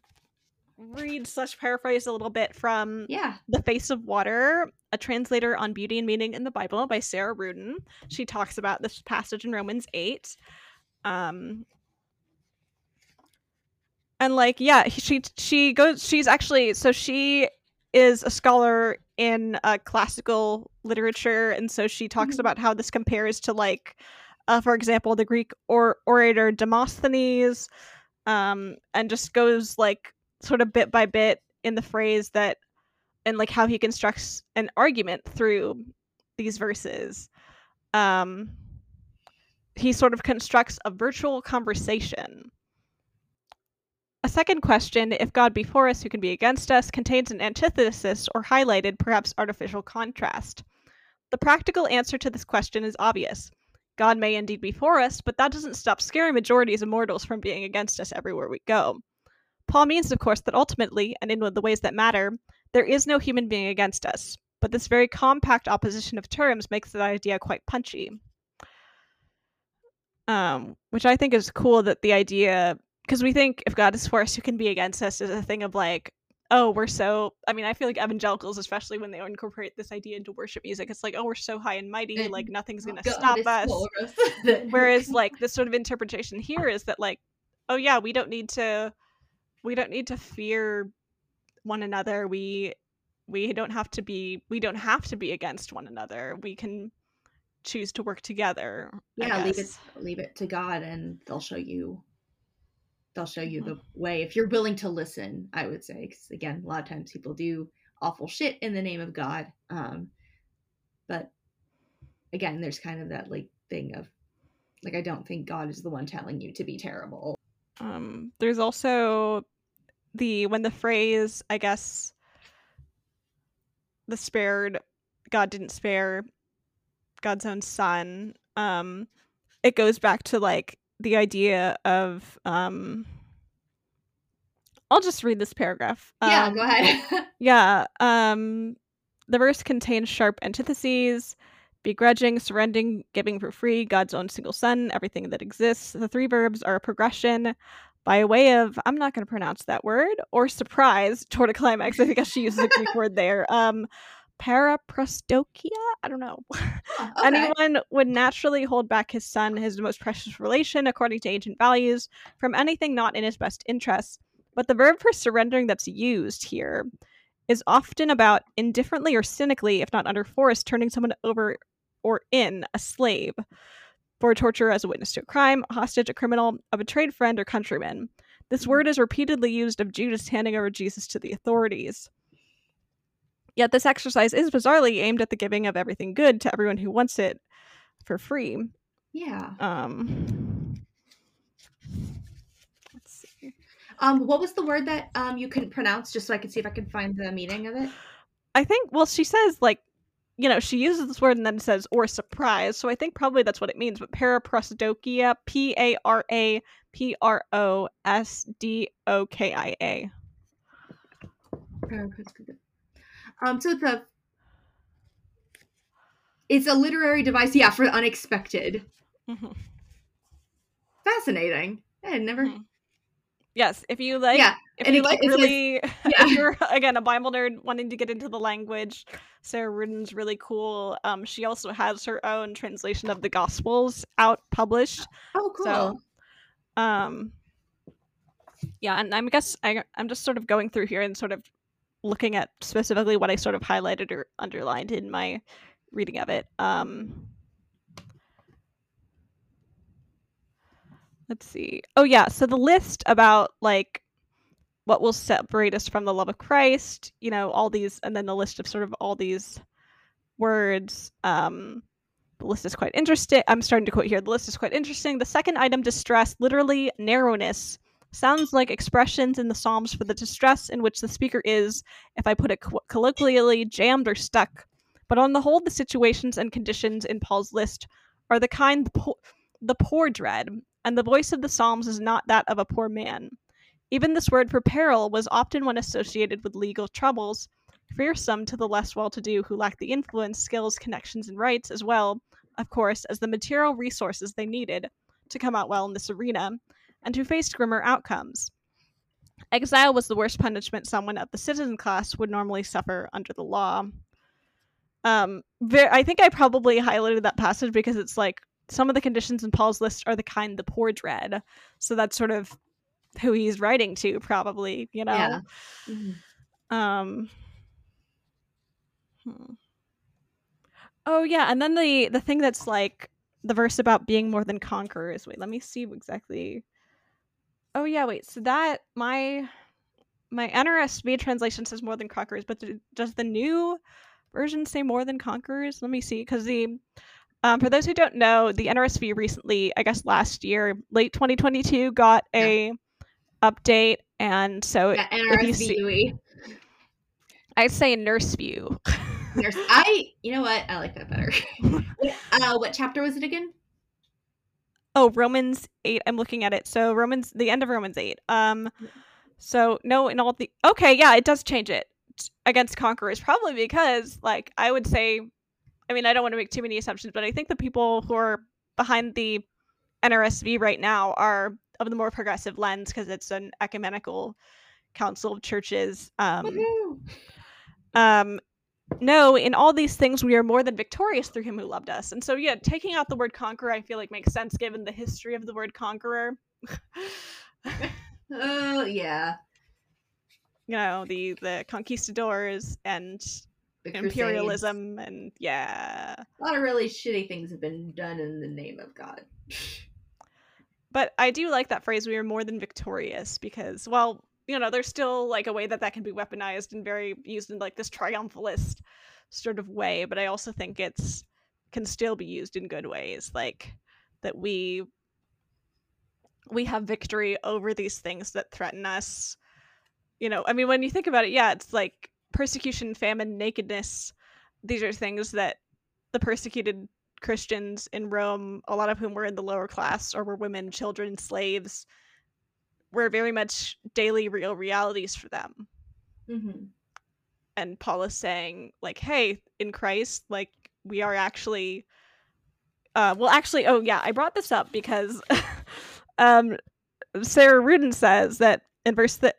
Speaker 1: read slash paraphrase a little bit from
Speaker 2: yeah.
Speaker 1: The Face of Water, a translator on beauty and meaning in the Bible by Sarah Ruden. She talks about this passage in Romans 8. Um and like yeah, she she goes she's actually so she is a scholar in uh, classical literature and so she talks
Speaker 2: Mhm.
Speaker 1: about how this compares to like uh, for example the Greek or orator Demosthenes um and just goes like sort of bit by bit in the phrase that and like how he constructs an argument through these verses. Um he sort of constructs a virtual conversation. A second question if god be for us who can be against us contains an antithesis or highlighted perhaps artificial contrast. The practical answer to this question is obvious. God may indeed be for us but that doesn't stop scary majorities of mortals from being against us everywhere we go Paul means, of course, that ultimately, and in the ways that matter, there is no human being against us. But this very compact opposition of terms makes that idea quite punchy. Um, which I think is cool that the idea, because we think if God is for us, who can be against us, is a thing of like, oh, we're so. I mean, I feel like evangelicals, especially when they incorporate this idea into worship music, it's like, oh, we're so high and mighty,
Speaker 2: And
Speaker 1: like nothing's gonna stop us.
Speaker 2: us.
Speaker 1: Whereas, like this sort of interpretation here is that, like, oh yeah, we don't need to, we don't need to fear one another. We we don't have to be we don't have to be against one another. We can choose to work together.
Speaker 2: Yeah, leave it leave it to God, and they'll show you. They'll show you
Speaker 1: Mm-hmm.
Speaker 2: the way if you're willing to listen. I would say, because again, a lot of times people do awful shit in the name of God. Um, but again, there's kind of that like thing of, like, I don't think God is the one telling you to be terrible.
Speaker 1: Um, there's also the when the phrase, I guess, the spared God didn't spare God's own son. Um, it goes back to like the idea of um. I'll just read this paragraph.
Speaker 2: yeah,
Speaker 1: Um,
Speaker 2: go ahead.
Speaker 1: Yeah. Um, the verse contains sharp antitheses begrudging, surrendering, giving for free, God's own single son, everything that exists. The three verbs are a progression by way of, I'm not going to pronounce that word, or surprise toward a climax. I think she uses a Greek word there. Um, paraprosdokia? I don't know.
Speaker 2: Oh, okay.
Speaker 1: Anyone would naturally hold back his son, his most precious relation, according to ancient values, from anything not in his best interests. But the verb for surrendering that's used here is often about indifferently or cynically, if not under force, turning someone over or in a slave for a torture as a witness to a crime, a hostage, a criminal, of a betrayed friend, or countryman. This word is repeatedly used of Judas handing over Jesus to the authorities. Yet this exercise is bizarrely aimed at the giving of everything good to everyone who wants it for free.
Speaker 2: yeah.
Speaker 1: Um, let's see.
Speaker 2: Um, what was the word that um you couldn't pronounce? Just so I could see if I could find the meaning of it.
Speaker 1: I think, well, she says, like, you know, she uses this word and then says, or surprise. So I think probably that's what it means. But paraprosdokia, P A R A P R O S D O K I A.
Speaker 2: Um, so it's a it's a literary device, yeah, for unexpected.
Speaker 1: Mhm.
Speaker 2: Fascinating. I had never.
Speaker 1: Mhm. Yes, if you like,
Speaker 2: yeah,
Speaker 1: if
Speaker 2: And
Speaker 1: you
Speaker 2: it-
Speaker 1: like really,
Speaker 2: Yeah.
Speaker 1: if you're again a Bible nerd wanting to get into the language, Sarah Ruden's really cool. Um, she also has her own translation of the Gospels out published.
Speaker 2: Oh, cool.
Speaker 1: So- Um, yeah, and I guess I, I'm just sort of going through here and sort of looking at specifically what I sort of highlighted or underlined in my reading of it. Um, let's see. Oh yeah, so the list about like what will separate us from the love of Christ, you know, all these, and then the list of sort of all these words. Um, the list is quite interesting. I'm starting to quote here. The list is quite interesting. The second item, distress, literally narrowness, sounds like expressions in the Psalms for the distress in which the speaker is, if I put it co- colloquially, jammed or stuck. But on the whole, the situations and conditions in Paul's list are the kind the the poor dread, and the voice of the Psalms is not that of a poor man. Even this word for peril was often one associated with legal troubles, fearsome to the less well to do who lacked the influence, skills, connections, and rights, as well, of course, as the material resources they needed to come out well in this arena, and who faced grimmer outcomes. Exile was the worst punishment someone of the citizen class would normally suffer under the law. Um, I think I probably highlighted that passage because it's like some of the conditions in Paul's list are the kind the poor dread. So that's sort of who he's writing to, probably, you know?
Speaker 2: Yeah. Mhm.
Speaker 1: Um. hmm. Oh yeah, and then the the thing that's like the verse about being more than conquerors. Wait, let me see exactly. Oh yeah, wait. So that my my NRSV translation says more than conquerors, but th- does the new version say more than conquerors? Let me see, because the um, for those who don't know, the NRSV recently, I guess last year, late 2022, got a update, and so
Speaker 2: Yeah,
Speaker 1: if you see-
Speaker 2: NRSVUE.
Speaker 1: I'd say nurse view.
Speaker 2: Nurse- I, you know what? I like that better. uh, what chapter was it again?
Speaker 1: oh, Romans eight. I'm looking at it. So Romans, the end of Romans eight. Um, so no, in all the okay, yeah, it does change it against conquerors, probably because like I would say, I mean, I don't want to make too many assumptions, but I think the people who are behind the NRSV right now are of the more progressive lens because it's an ecumenical council of churches. Um, um no in all these things we are more than victorious through him who loved us and so yeah taking out the word conqueror i feel like makes sense given the history of the word conqueror
Speaker 2: Oh yeah.
Speaker 1: you know the the conquistadors and
Speaker 2: The Crusades.
Speaker 1: imperialism and yeah
Speaker 2: A lot of really shitty things have been done in the name of God.
Speaker 1: but i do like that phrase we are more than victorious because well you know there's still like a way that that can be weaponized and very used in like this triumphalist sort of way but i also think it's can still be used in good ways like that we we have victory over these things that threaten us you know i mean when you think about it yeah it's like persecution famine nakedness these are things that the persecuted christians in rome a lot of whom were in the lower class or were women children slaves were very much daily real realities for them
Speaker 2: Mm-hmm.
Speaker 1: and paul is saying like hey in christ like we are actually uh well actually oh yeah i brought this up because um sarah ruden says that in verse th-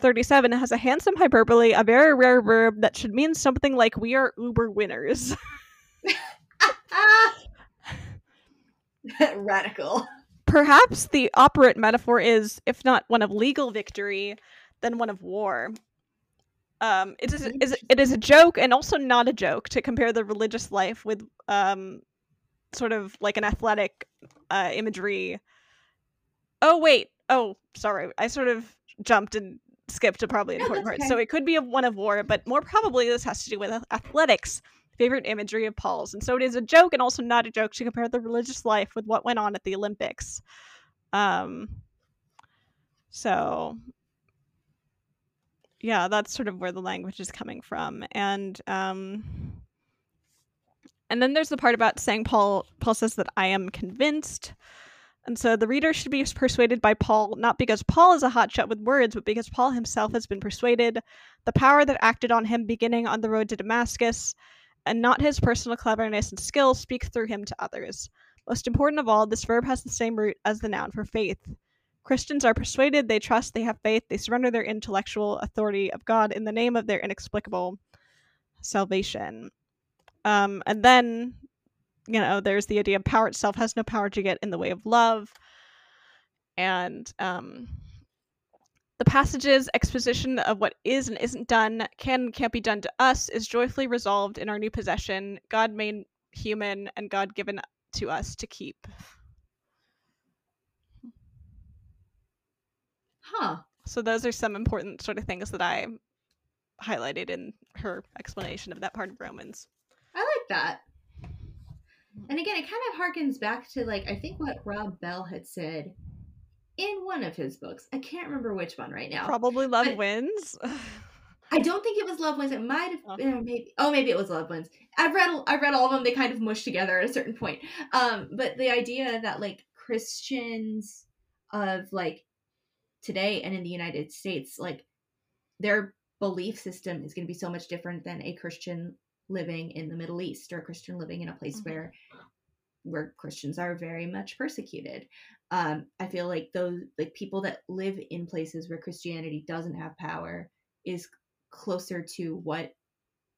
Speaker 1: 37 it has a handsome hyperbole a very rare verb that should mean something like we are uber winners!
Speaker 2: Radical.
Speaker 1: perhaps the operant metaphor is if not one of legal victory then one of war um it is, is it is a joke and also not a joke to compare the religious life with um sort of like an athletic uh imagery oh wait oh sorry i sort of jumped and skipped a probably
Speaker 2: No,
Speaker 1: important part so it could be a one of war but more probably this has to do with athletics favorite imagery of paul's. And so it is a joke and also not a joke to compare the religious life with what went on at the olympics. Um so yeah that's sort of where the language is coming from. And um and then there's the part about saying paul paul says that i am convinced and so the reader should be persuaded by paul not because paul is a hotshot with words but because paul himself has been persuaded. The power that acted on him beginning on the road to damascus and not his personal cleverness and skill speak through him to others. Most important of all this verb has the same root as the noun for faith. Christians are persuaded, they trust, they have faith, they surrender their intellectual authority of God in the name of their inexplicable salvation. Um, and then, you know, there's the idea of power itself has no power to get in the way of love. And um, the passage's exposition of what is and isn't done, can and can't be done to us, is joyfully resolved in our new possession, God made human and God given to us to keep.
Speaker 2: Huh.
Speaker 1: So those are some important sort of things that I highlighted in her explanation of that part of Romans.
Speaker 2: I like that. And again, it kind of harkens back to like I think what Rob Bell had said in one of his books. I can't remember which one right now.
Speaker 1: Probably Love
Speaker 2: But-
Speaker 1: Wins.
Speaker 2: I don't think it was Love Wins. It might have
Speaker 1: Oh.
Speaker 2: been maybe. Oh, maybe it was Love Wins. I've read I read all of them. They kind of mush together at a certain point. Um, but the idea that like Christians of like today and in the United States, like their belief system is going to be so much different than a Christian living in the Middle East or a Christian living in a place
Speaker 1: Mhm.
Speaker 2: where where Christians are very much persecuted. Um, I feel like those like people that live in places where Christianity doesn't have power is closer to what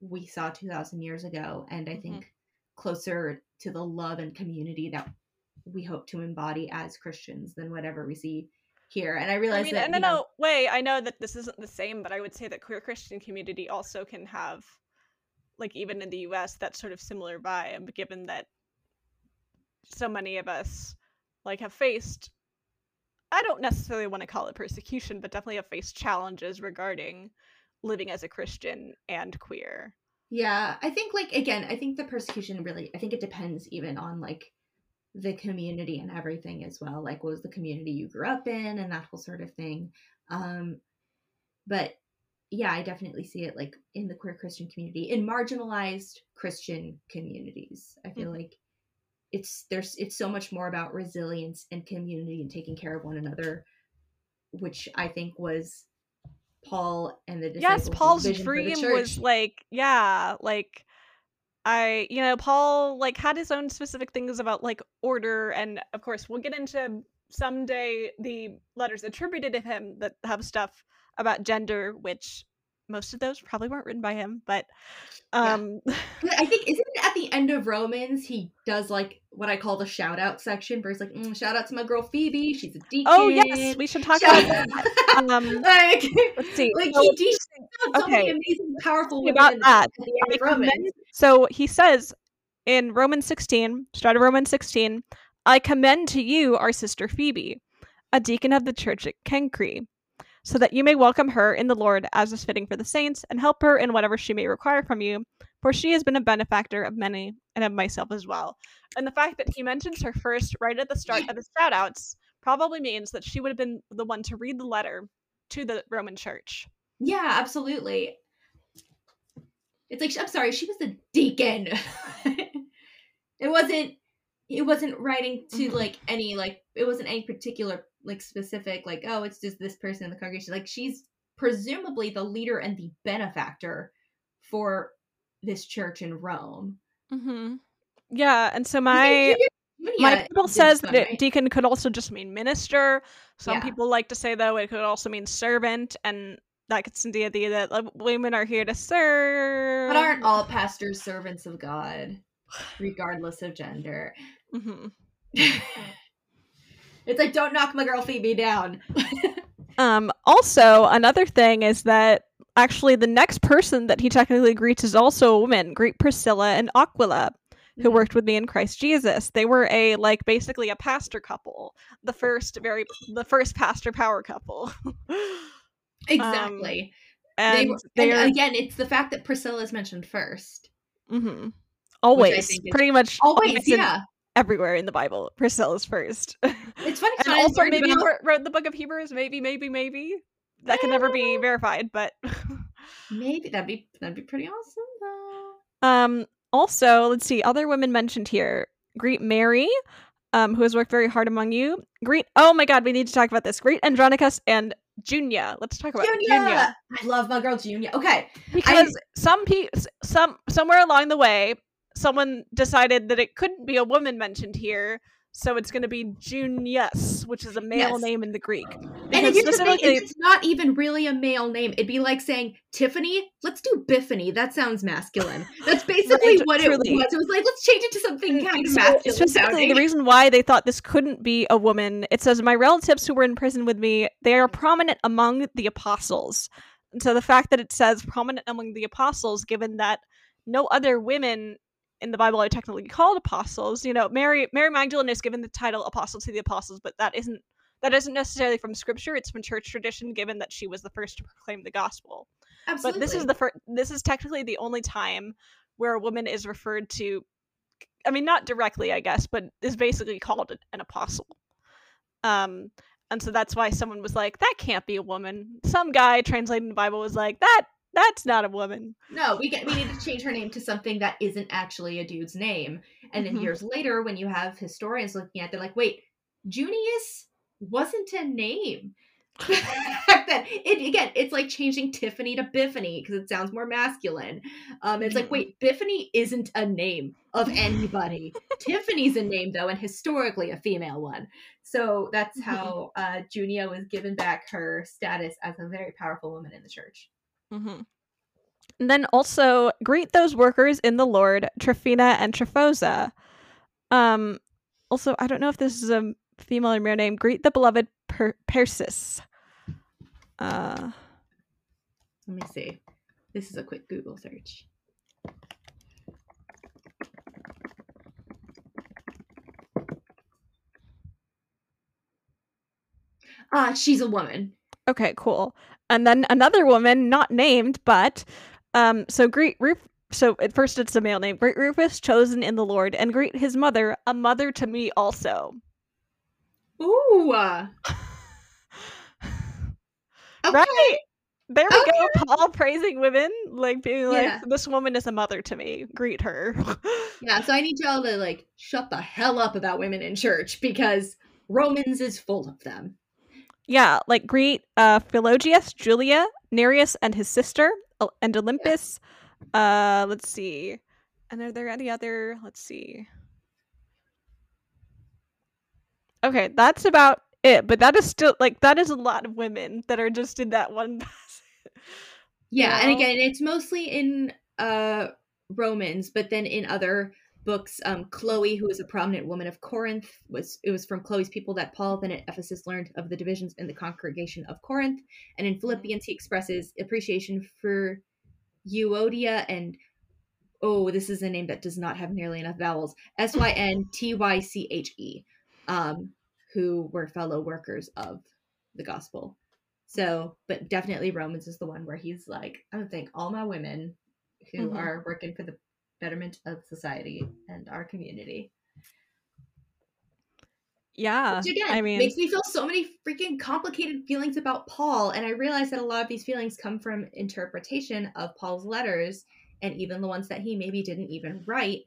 Speaker 2: we saw 2000 years ago and i
Speaker 1: Mhm.
Speaker 2: think closer to the love and community that we hope to embody as christians than whatever we see here and i
Speaker 1: I
Speaker 2: realize
Speaker 1: mean,
Speaker 2: that
Speaker 1: in a
Speaker 2: know,
Speaker 1: way, I know that this isn't the same, but I would say that queer Christian community also can have, like, even in the U.S., that sort of similar vibe, given that so many of us, like, have faced. I don't necessarily want to call it persecution, but definitely have faced challenges regarding living as a Christian and queer.
Speaker 2: yeah i think like again i think the persecution really i think it depends even on like the community and everything as well like what was the community you grew up in and that whole sort of thing um but yeah i definitely see it like in the queer christian community in marginalized christian communities i feel
Speaker 1: Mhm.
Speaker 2: like it's there's it's so much more about resilience and community and taking care of one another which i think was paul and the
Speaker 1: yes
Speaker 2: disciples'
Speaker 1: paul's
Speaker 2: for the
Speaker 1: dream was like yeah like i you know paul like had his own specific things about like order and of course we'll get into someday the letters attributed to him that have stuff about gender which most of those probably weren't written by him but
Speaker 2: Yeah.
Speaker 1: um
Speaker 2: But I think isn't it at the end of Romans he does like what I call the shout out section where he's like, mm, shout out to my girl Phoebe, she's a deacon.
Speaker 1: oh yes we should talk
Speaker 2: Shout-
Speaker 1: about that um
Speaker 2: like,
Speaker 1: let's see
Speaker 2: like
Speaker 1: So-
Speaker 2: he teaches so
Speaker 1: okay.
Speaker 2: amazing, powerful women
Speaker 1: about that.
Speaker 2: at the end of Romans.
Speaker 1: So he says in Romans 16, start of Romans 16, I commend to you our sister Phoebe, a deacon of the church at Cenchreae, so that you may welcome her in the Lord as is fitting for the saints, and help her in whatever she may require from you, for she has been a benefactor of many and of myself as well. And the fact that he mentions her first right at the start of the shout outs probably means that she would have been the one to read the letter to the Roman church.
Speaker 2: Yeah, absolutely. It's like I'm sorry, she was a deacon. it wasn't it wasn't writing to
Speaker 1: Mhm.
Speaker 2: like any like it wasn't any particular like specific like oh it's just this person in the congregation. Like she's presumably the leader and the benefactor for this church in Rome.
Speaker 1: Mm-hmm. Yeah, and so my my
Speaker 2: Yeah,
Speaker 1: Bible says that it, deacon could also just mean minister. Some
Speaker 2: Yeah.
Speaker 1: people like to say though it could also mean servant, and that gets into the idea that women are here to serve.
Speaker 2: But aren't all pastors servants of God, regardless of gender?
Speaker 1: hmm
Speaker 2: it's like don't knock my girl Phoebe down.
Speaker 1: Um. Also, another thing is that actually the next person that he technically greets is also a woman. Greet Priscilla and Aquila, who
Speaker 2: Mhm.
Speaker 1: worked with me in Christ Jesus. They were a like basically a pastor couple, the first very the first pastor power couple.
Speaker 2: Exactly.
Speaker 1: and
Speaker 2: they and again, it's the fact that Priscilla is mentioned first.
Speaker 1: hmm always
Speaker 2: think is-
Speaker 1: pretty much
Speaker 2: Always,
Speaker 1: always
Speaker 2: yeah.
Speaker 1: Everywhere in the Bible. Priscilla's first,
Speaker 2: It's funny. I
Speaker 1: also maybe
Speaker 2: about-
Speaker 1: wrote, wrote the Book of Hebrews. Maybe, maybe, maybe that can never be verified, but.
Speaker 2: maybe that'd be that'd be pretty awesome though.
Speaker 1: Um, also, let's see, other women mentioned here. Greet Mary, um, who has worked very hard among you. Greet, oh my god, we need to talk about this. Greet Andronicus and Junia. Let's talk about
Speaker 2: Junia!
Speaker 1: Junia.
Speaker 2: I love my girl Junia. Okay,
Speaker 1: Because some pe- some somewhere along the way, someone decided that it couldn't be a woman mentioned here, So it's going to be Junius, which is a male
Speaker 2: Yes.
Speaker 1: name in the Greek.
Speaker 2: And
Speaker 1: Because
Speaker 2: here's the thing,
Speaker 1: specifically,
Speaker 2: it's not even really a male name. It'd be like saying Tiffany. Let's do Biffany. That sounds masculine. That's basically
Speaker 1: Right,
Speaker 2: what it
Speaker 1: truly.
Speaker 2: was. It was like let's change it to something kind of
Speaker 1: So
Speaker 2: masculine
Speaker 1: specifically,
Speaker 2: sounding.
Speaker 1: the reason why they thought this couldn't be a woman, it says, My relatives who were in prison with me, they are prominent among the apostles. And so the fact that it says prominent among the apostles, given that no other women in the Bible are technically called apostles, you know, Mary Mary Magdalene is given the title apostle to the apostles, but that isn't that isn't necessarily from scripture, it's from church tradition, given that she was the first to proclaim the gospel.
Speaker 2: Absolutely.
Speaker 1: But this is the first. This is technically the only time where a woman is referred to. I mean, not directly, I guess, but is basically called an- an apostle. Um, and so that's why someone was like, "That can't be a woman." Some guy translating the Bible was like, "That that's not a woman."
Speaker 2: no. We get we need to change her name to something that isn't actually a dude's name. And then
Speaker 1: Mhm.
Speaker 2: years later, when you have historians looking at, it, they're like, wait, Junius wasn't a name. Then, it again, it's like changing Tiffany to Biffany because it sounds more masculine. Um, it's like,
Speaker 1: Mhm.
Speaker 2: wait, Biffany isn't a name of anybody. Tiffany's a name though, and historically a female one. So that's
Speaker 1: Mhm.
Speaker 2: how uh, Junia was given back her status as a very powerful woman in the church.
Speaker 1: Mm-hmm. And then also greet those workers in the Lord, Tryphena and Tryphosa. Um, also, I don't know if this is a female or male name. Greet the beloved per- Persis. Uh,
Speaker 2: Let me see. This is a quick Google search. Ah, she's a woman.
Speaker 1: Okay, cool. And then another woman, not named, but um, so greet Ruf- So at first, it's a male name. Greet Rufus, chosen in the Lord, and greet his mother, a mother to me also.
Speaker 2: Ooh. Okay.
Speaker 1: Right? There we
Speaker 2: Okay.
Speaker 1: go. Paul praising women, like being like,
Speaker 2: Yeah.
Speaker 1: "This woman is a mother to me. Greet her."
Speaker 2: Yeah, so I need y'all to like shut the hell up about women in church because Romans is full of them.
Speaker 1: Yeah, like greet uh, Philologus, Julia, Nereus, and his sister, and Olympas. Uh, let's see. And are there any other? Let's see. Okay, that's about it. But that is still like that is a lot of women that are just in that one passage.
Speaker 2: Yeah, and
Speaker 1: know?
Speaker 2: again, it's mostly in uh Romans, but then in other books, um Chloe, who was a prominent woman of Corinth, was it was from Chloe's people that Paul then at Ephesus learned of the divisions in the congregation of Corinth. And in Philippians he expresses appreciation for Euodia and oh, this is a name that does not have nearly enough vowels. S Y N T Y C H E. Um, who were fellow workers of the gospel. So, but definitely Romans is the one where he's like, I thank all my women who
Speaker 1: Mhm.
Speaker 2: are working for the betterment of society and our community.
Speaker 1: Yeah,
Speaker 2: Which again
Speaker 1: I mean,
Speaker 2: makes me feel so many freaking complicated feelings about Paul. And I realize that a lot of these feelings come from interpretation of Paul's letters and even the ones that he maybe didn't even write.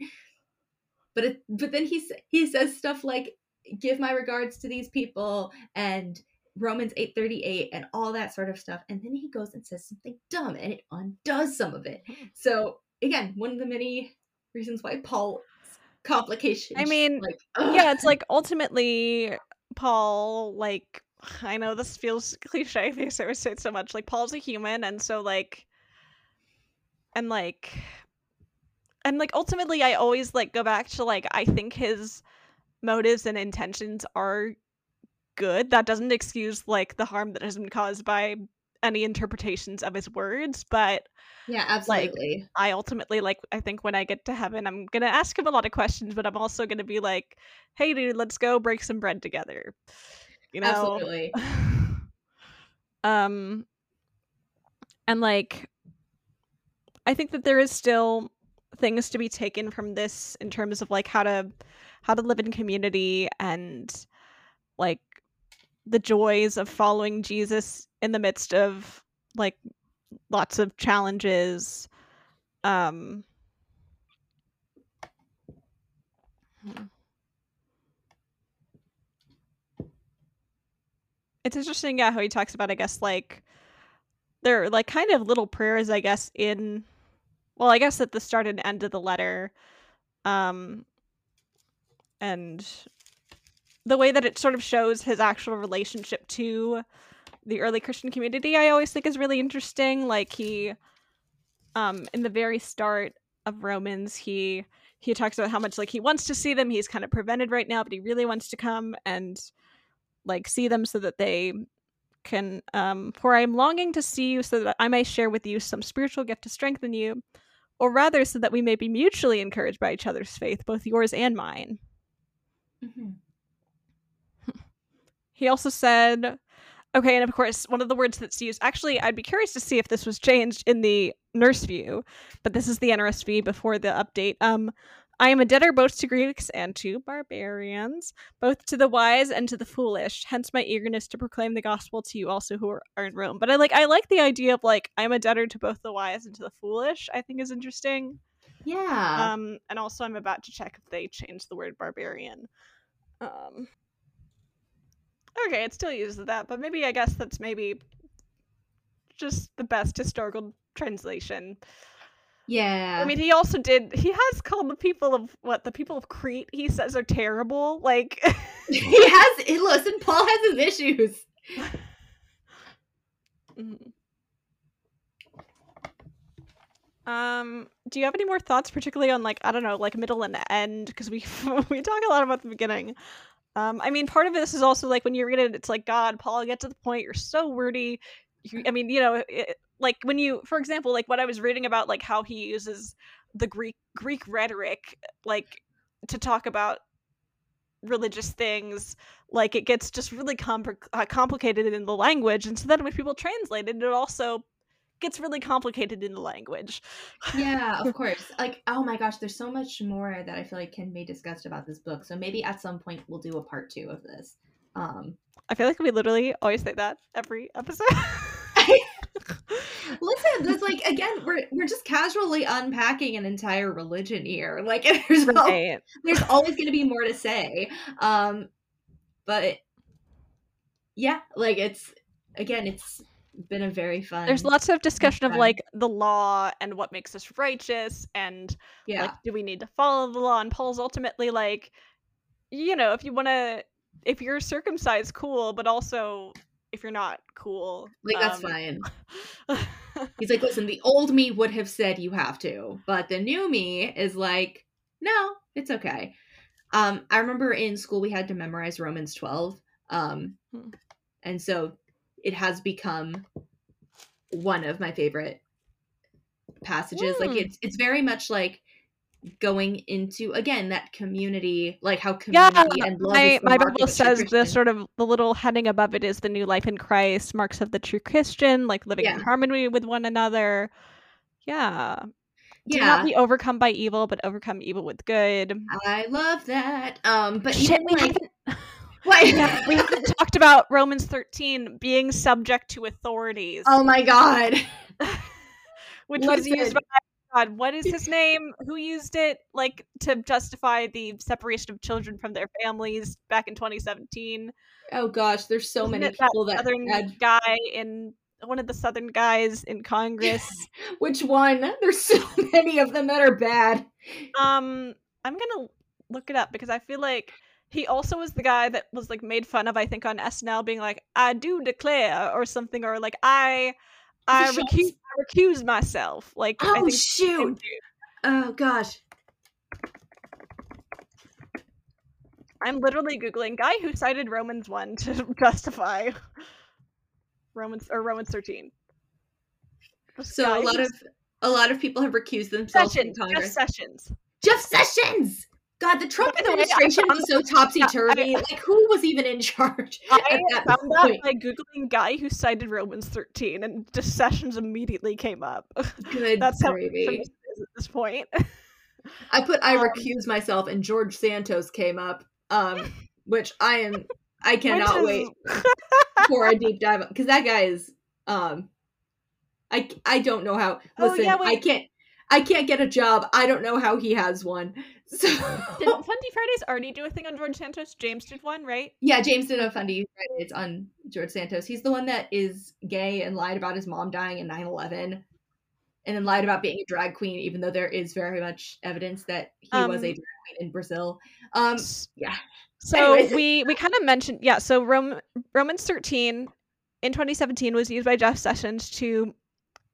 Speaker 2: But it, but then he he says stuff like give my regards to these people and Romans 8:38 and all that sort of stuff and then he goes and says something dumb and it undoes some of it. Hmm. So again, one of the many reasons why Paul's complication
Speaker 1: I mean,
Speaker 2: like
Speaker 1: yeah, it's like ultimately Paul, like I know this feels cliche because I say it so much. Like Paul's a human, and so like, and like, and like ultimately, I always like go back to like I think his motives and intentions are good. That doesn't excuse like the harm that has been caused by any interpretations of his words, but
Speaker 2: yeah, absolutely.
Speaker 1: I ultimately like I think when I get to heaven I'm gonna ask him a lot of questions, but I'm also gonna be like, hey dude, let's go break some bread together. You know?
Speaker 2: Absolutely.
Speaker 1: um and like I think that there is still things to be taken from this in terms of like how to how to live in community and like the joys of following Jesus in the midst of like lots of challenges um hmm. it's interesting yeah how he talks about i guess like they're like kind of little prayers i guess in well i guess at the start and end of the letter um and the way that it sort of shows his actual relationship to the early Christian community, I always think is really interesting. Like he, um, in the very start of Romans, he he talks about how much like he wants to see them. He's kind of prevented right now, but he really wants to come and like see them so that they can um for I am longing to see you so that I may share with you some spiritual gift to strengthen you, or rather so that we may be mutually encouraged by each other's faith, both yours and mine.
Speaker 2: Mm-hmm.
Speaker 1: He also said, okay, and of course, one of the words that's used, actually, I'd be curious to see if this was changed in the nurse view, but this is the NRSV before the update. Um, I am a debtor both to Greeks and to barbarians, both to the wise and to the foolish. Hence my eagerness to proclaim the gospel to you also who are, are in Rome. But I like I like the idea of like I'm a debtor to both the wise and to the foolish. I think is interesting.
Speaker 2: Yeah.
Speaker 1: Um, and also I'm about to check if they changed the word barbarian. Um, okay, it still uses that, but maybe I guess that's maybe just the best historical translation.
Speaker 2: yeah.
Speaker 1: I mean, he also did. He has called the people of what the people of Crete. He says are terrible. Like,
Speaker 2: he has. Listen, Paul has his issues.
Speaker 1: Mhm. um, do you have any more thoughts, particularly on like I don't know, like middle and end? Because we we talk a lot about the beginning. Um, I mean, part of this is also like when you read it, it's like God, Paul, get to the point. You're so wordy. You, I mean, you know, it, like when you, for example, like what I was reading about, like how he uses the Greek Greek rhetoric, like to talk about religious things like it gets just really uh, complicated in the language and so then when people translate it it also gets really complicated in the language
Speaker 2: yeah, of course. Like, oh my gosh, there's so much more that I feel like can be discussed about this book. So maybe at some point we'll do a part two of this. Um,
Speaker 1: i feel like we literally always say that every episode
Speaker 2: listen, there's like again, we're we're just casually unpacking an entire religion here. Like, there's
Speaker 1: right
Speaker 2: there's always going to be more to say. Um, but yeah, like it's again, it's been a very fun.
Speaker 1: there's lots of discussion of like the law and what makes us righteous and
Speaker 2: yeah,
Speaker 1: like do we need to follow the law and paul's ultimately like you know if you want to if you're circumcised cool but also if you're not cool
Speaker 2: like that's
Speaker 1: um,
Speaker 2: fine. He's like, listen, the old me would have said you have to, but the new me is like, no, it's okay. Um, I remember in school we had to memorize Romans 12. Um,
Speaker 1: Hmm.
Speaker 2: and so it has become one of my favorite passages. Like
Speaker 1: Hmm.
Speaker 2: it's it's very much like going into again that community, like how
Speaker 1: yeah
Speaker 2: community and love
Speaker 1: my,
Speaker 2: is
Speaker 1: my bible says the sort of the little heading above it is the new life in christ marks of the true christian like living in harmony with one another yeah do
Speaker 2: yeah.
Speaker 1: not be overcome by evil but overcome evil with good
Speaker 2: I love that. Um, but
Speaker 1: Shit,
Speaker 2: even
Speaker 1: we
Speaker 2: like
Speaker 1: haven't-
Speaker 2: what?
Speaker 1: Yeah, we haven't talked about romans 13 being subject to authorities
Speaker 2: oh my god.
Speaker 1: which was used by God. What is his name? Who used it like to justify the separation of children from their families back in 2017?
Speaker 2: Oh gosh, there's so
Speaker 1: Isn't
Speaker 2: many people that,
Speaker 1: southern
Speaker 2: had
Speaker 1: guy in one of the southern guys in Congress.
Speaker 2: which one? There's so many of them that are bad.
Speaker 1: um, I'm gonna look it up because I feel like he also was the guy that was like made fun of. I think on SNL being like, "I do declare" or something, or like, "I." I recuse, I recuse myself. Like, I
Speaker 2: Oh
Speaker 1: think the same
Speaker 2: shoot. Oh gosh.
Speaker 1: I'm literally googling guy who cited Romans one to justify Romans or Romans thirteen. This
Speaker 2: So a lot of a lot of people have recused themselves
Speaker 1: Sessions, Jeff Sessions.
Speaker 2: Jeff Sessions. God, the Trump
Speaker 1: the
Speaker 2: administration is so topsy turvy.
Speaker 1: Yeah,
Speaker 2: Like, who was even in charge
Speaker 1: I
Speaker 2: that
Speaker 1: found that
Speaker 2: point?
Speaker 1: by googling guy who cited Romans thirteen, and just Sessions immediately came up.
Speaker 2: Good
Speaker 1: That's how
Speaker 2: gravy.
Speaker 1: is at this point.
Speaker 2: I put I
Speaker 1: Um,
Speaker 2: recuse myself, and George Santos came up, um, which I am. I cannot
Speaker 1: Which
Speaker 2: wait for a deep dive because that guy is. Um, I I don't know how.
Speaker 1: Oh,
Speaker 2: Listen,
Speaker 1: yeah,
Speaker 2: I can't. I can't get a job. I don't know how he has one. So
Speaker 1: Didn't Fundie Fridays already do a thing on George Santos? James did one, right?
Speaker 2: yeah, James did a funny It's on George Santos. He's the one that is gay and lied about his mom dying in 9-11 and then lied about being a drag queen, even though there is very much evidence that he was a
Speaker 1: Um,
Speaker 2: drag queen in Brazil. Um, yeah.
Speaker 1: So
Speaker 2: Anyways.
Speaker 1: we we kind of mentioned yeah. So Rome, Romans thirteen in 2017 was used by Jeff Sessions to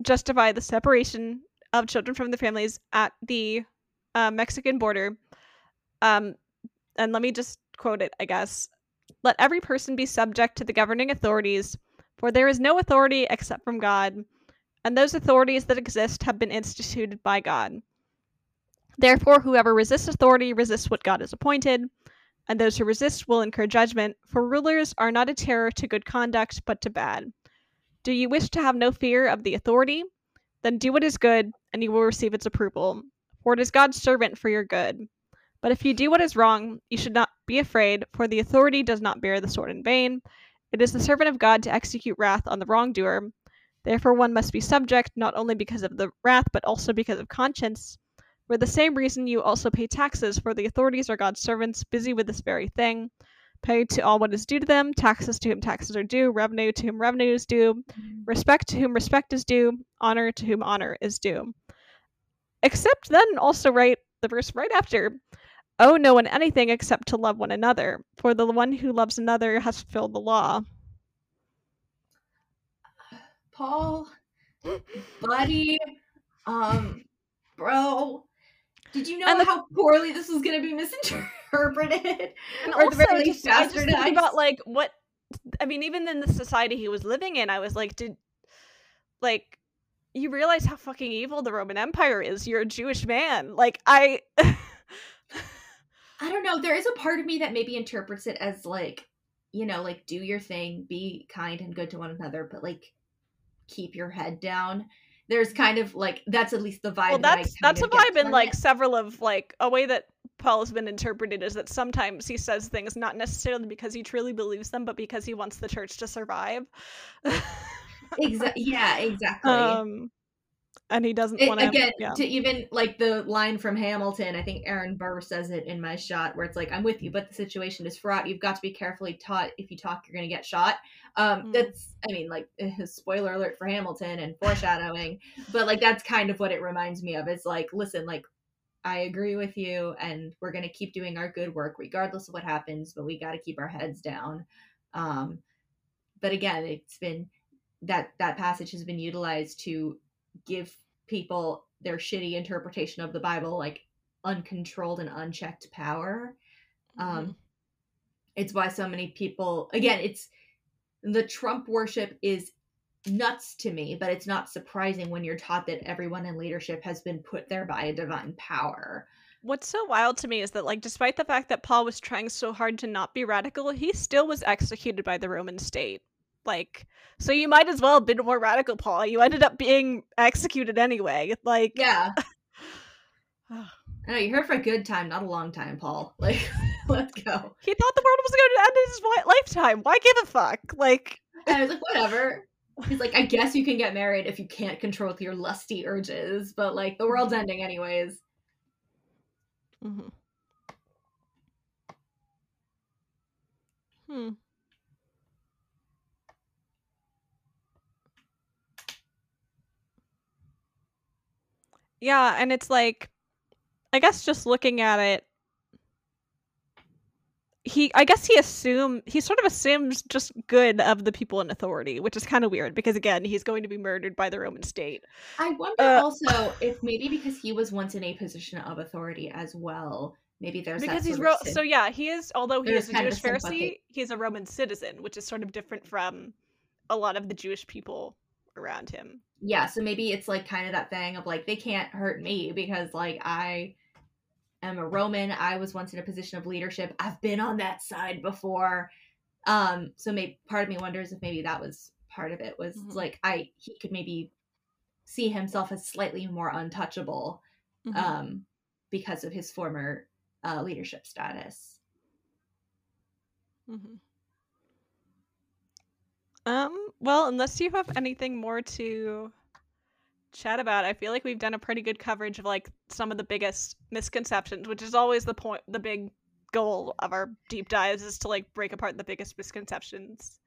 Speaker 1: justify the separation of children from their families at the uh, Mexican border. Um, and let me just quote it. I guess let every person be subject to the governing authorities, for there is no authority except from God, and those authorities that exist have been instituted by God. Therefore, whoever resists authority resists what God has appointed, and those who resist will incur judgment, for rulers are not a terror to good conduct, but to bad. Do you wish to have no fear of the authority? Then do what is good, and you will receive its approval, for it is God's servant for your good. But if you do what is wrong, you should not be afraid, for the authority does not bear the sword in vain. It is the servant of God to execute wrath on the wrongdoer. Therefore, one must be subject, not only because of the wrath, but also because of conscience. For the same reason, you also pay taxes, for the authorities are God's servants, busy with this very thing. Pay to all what is due to them, taxes to whom taxes are due, revenue to whom revenue is due, mm-hmm. respect to whom respect is due, honor to whom honor is due. Except then also write the verse right after owe no one anything except to love one another, for the one who loves another has fulfilled the law.
Speaker 2: Paul, buddy, um, bro, did you know
Speaker 1: the-
Speaker 2: how poorly this was going to be misinterpreted?
Speaker 1: And
Speaker 2: Or the
Speaker 1: also,
Speaker 2: very
Speaker 1: just, I just think about like what I mean, even in the society he was living in, I was like, did like you realize how fucking evil the Roman Empire is? You're a Jewish man. Like I
Speaker 2: I don't know. There is a part of me that maybe interprets it as like, you know, like do your thing, be kind and good to one another, but like keep your head down. There's mm-hmm. kind of like that's at least the vibe.
Speaker 1: well
Speaker 2: that
Speaker 1: that's
Speaker 2: kind
Speaker 1: that's a vibe in like
Speaker 2: it.
Speaker 1: several of like a way that Paul has been interpreted is that sometimes he says things not necessarily because he truly believes them, but because he wants the church to survive.
Speaker 2: Exa- yeah, exactly.
Speaker 1: um and he doesn't want to
Speaker 2: again
Speaker 1: yeah.
Speaker 2: to even like the line from Hamilton. I think Aaron Burr says it in my shot where it's like, "I'm with you, but the situation is fraught. You've got to be carefully taught. If you talk, you're going to get shot." Um,
Speaker 1: Mm.
Speaker 2: That's, I mean, like spoiler alert for Hamilton and foreshadowing, but like that's kind of what it reminds me of. It's like, listen, like I agree with you, and we're going to keep doing our good work regardless of what happens, but we got to keep our heads down. Um, but again, it's been that that passage has been utilized to give people their shitty interpretation of the Bible like uncontrolled and unchecked power.
Speaker 1: Mm-hmm.
Speaker 2: Um, it's why so many people again, it's the Trump worship is nuts to me, but it's not surprising when you're taught that everyone in leadership has been put there by a divine power.
Speaker 1: What's so wild to me is that, like, despite the fact that Paul was trying so hard to not be radical, he still was executed by the Roman state. Like, so you might as well have been more radical, Paul. You ended up being executed anyway. Like,
Speaker 2: Yeah. I know you're here for a good time, not a long time, Paul. Like, let's go.
Speaker 1: he thought the world was going to end in his lifetime. Why give a fuck? Like,
Speaker 2: And I was like, whatever. He's like, I guess you can get married if you can't control your lusty urges, but like the world's ending anyways.
Speaker 1: mm-hmm. Hmm. Yeah, and it's like, I guess just looking at it, he, I guess he assume he sort of assumes just good of the people in authority, which is kind of weird because again, he's going to be murdered by the Roman state.
Speaker 2: I wonder
Speaker 1: Uh,
Speaker 2: also if maybe because he was once in a position of authority as well, maybe there's
Speaker 1: because he's ro- so yeah he is although he is a jewish pharisee
Speaker 2: sympathy.
Speaker 1: he's a roman citizen which is sort of different from a lot of the jewish people around him
Speaker 2: yeah, so maybe it's like kind of that thing of like they can't hurt me because like I am a Roman. I was once in a position of leadership. I've been on that side before. Um, so maybe part of me wonders if maybe that was part of it was
Speaker 1: Mhm.
Speaker 2: like I he could maybe see himself as slightly more untouchable
Speaker 1: Mm-hmm.
Speaker 2: um, because of his former uh, leadership status.
Speaker 1: Mhm. Um well unless you have anything more to chat about i feel like we've done a pretty good coverage of like some of the biggest misconceptions which is always the point the big goal of our deep dives is to like break apart the biggest misconceptions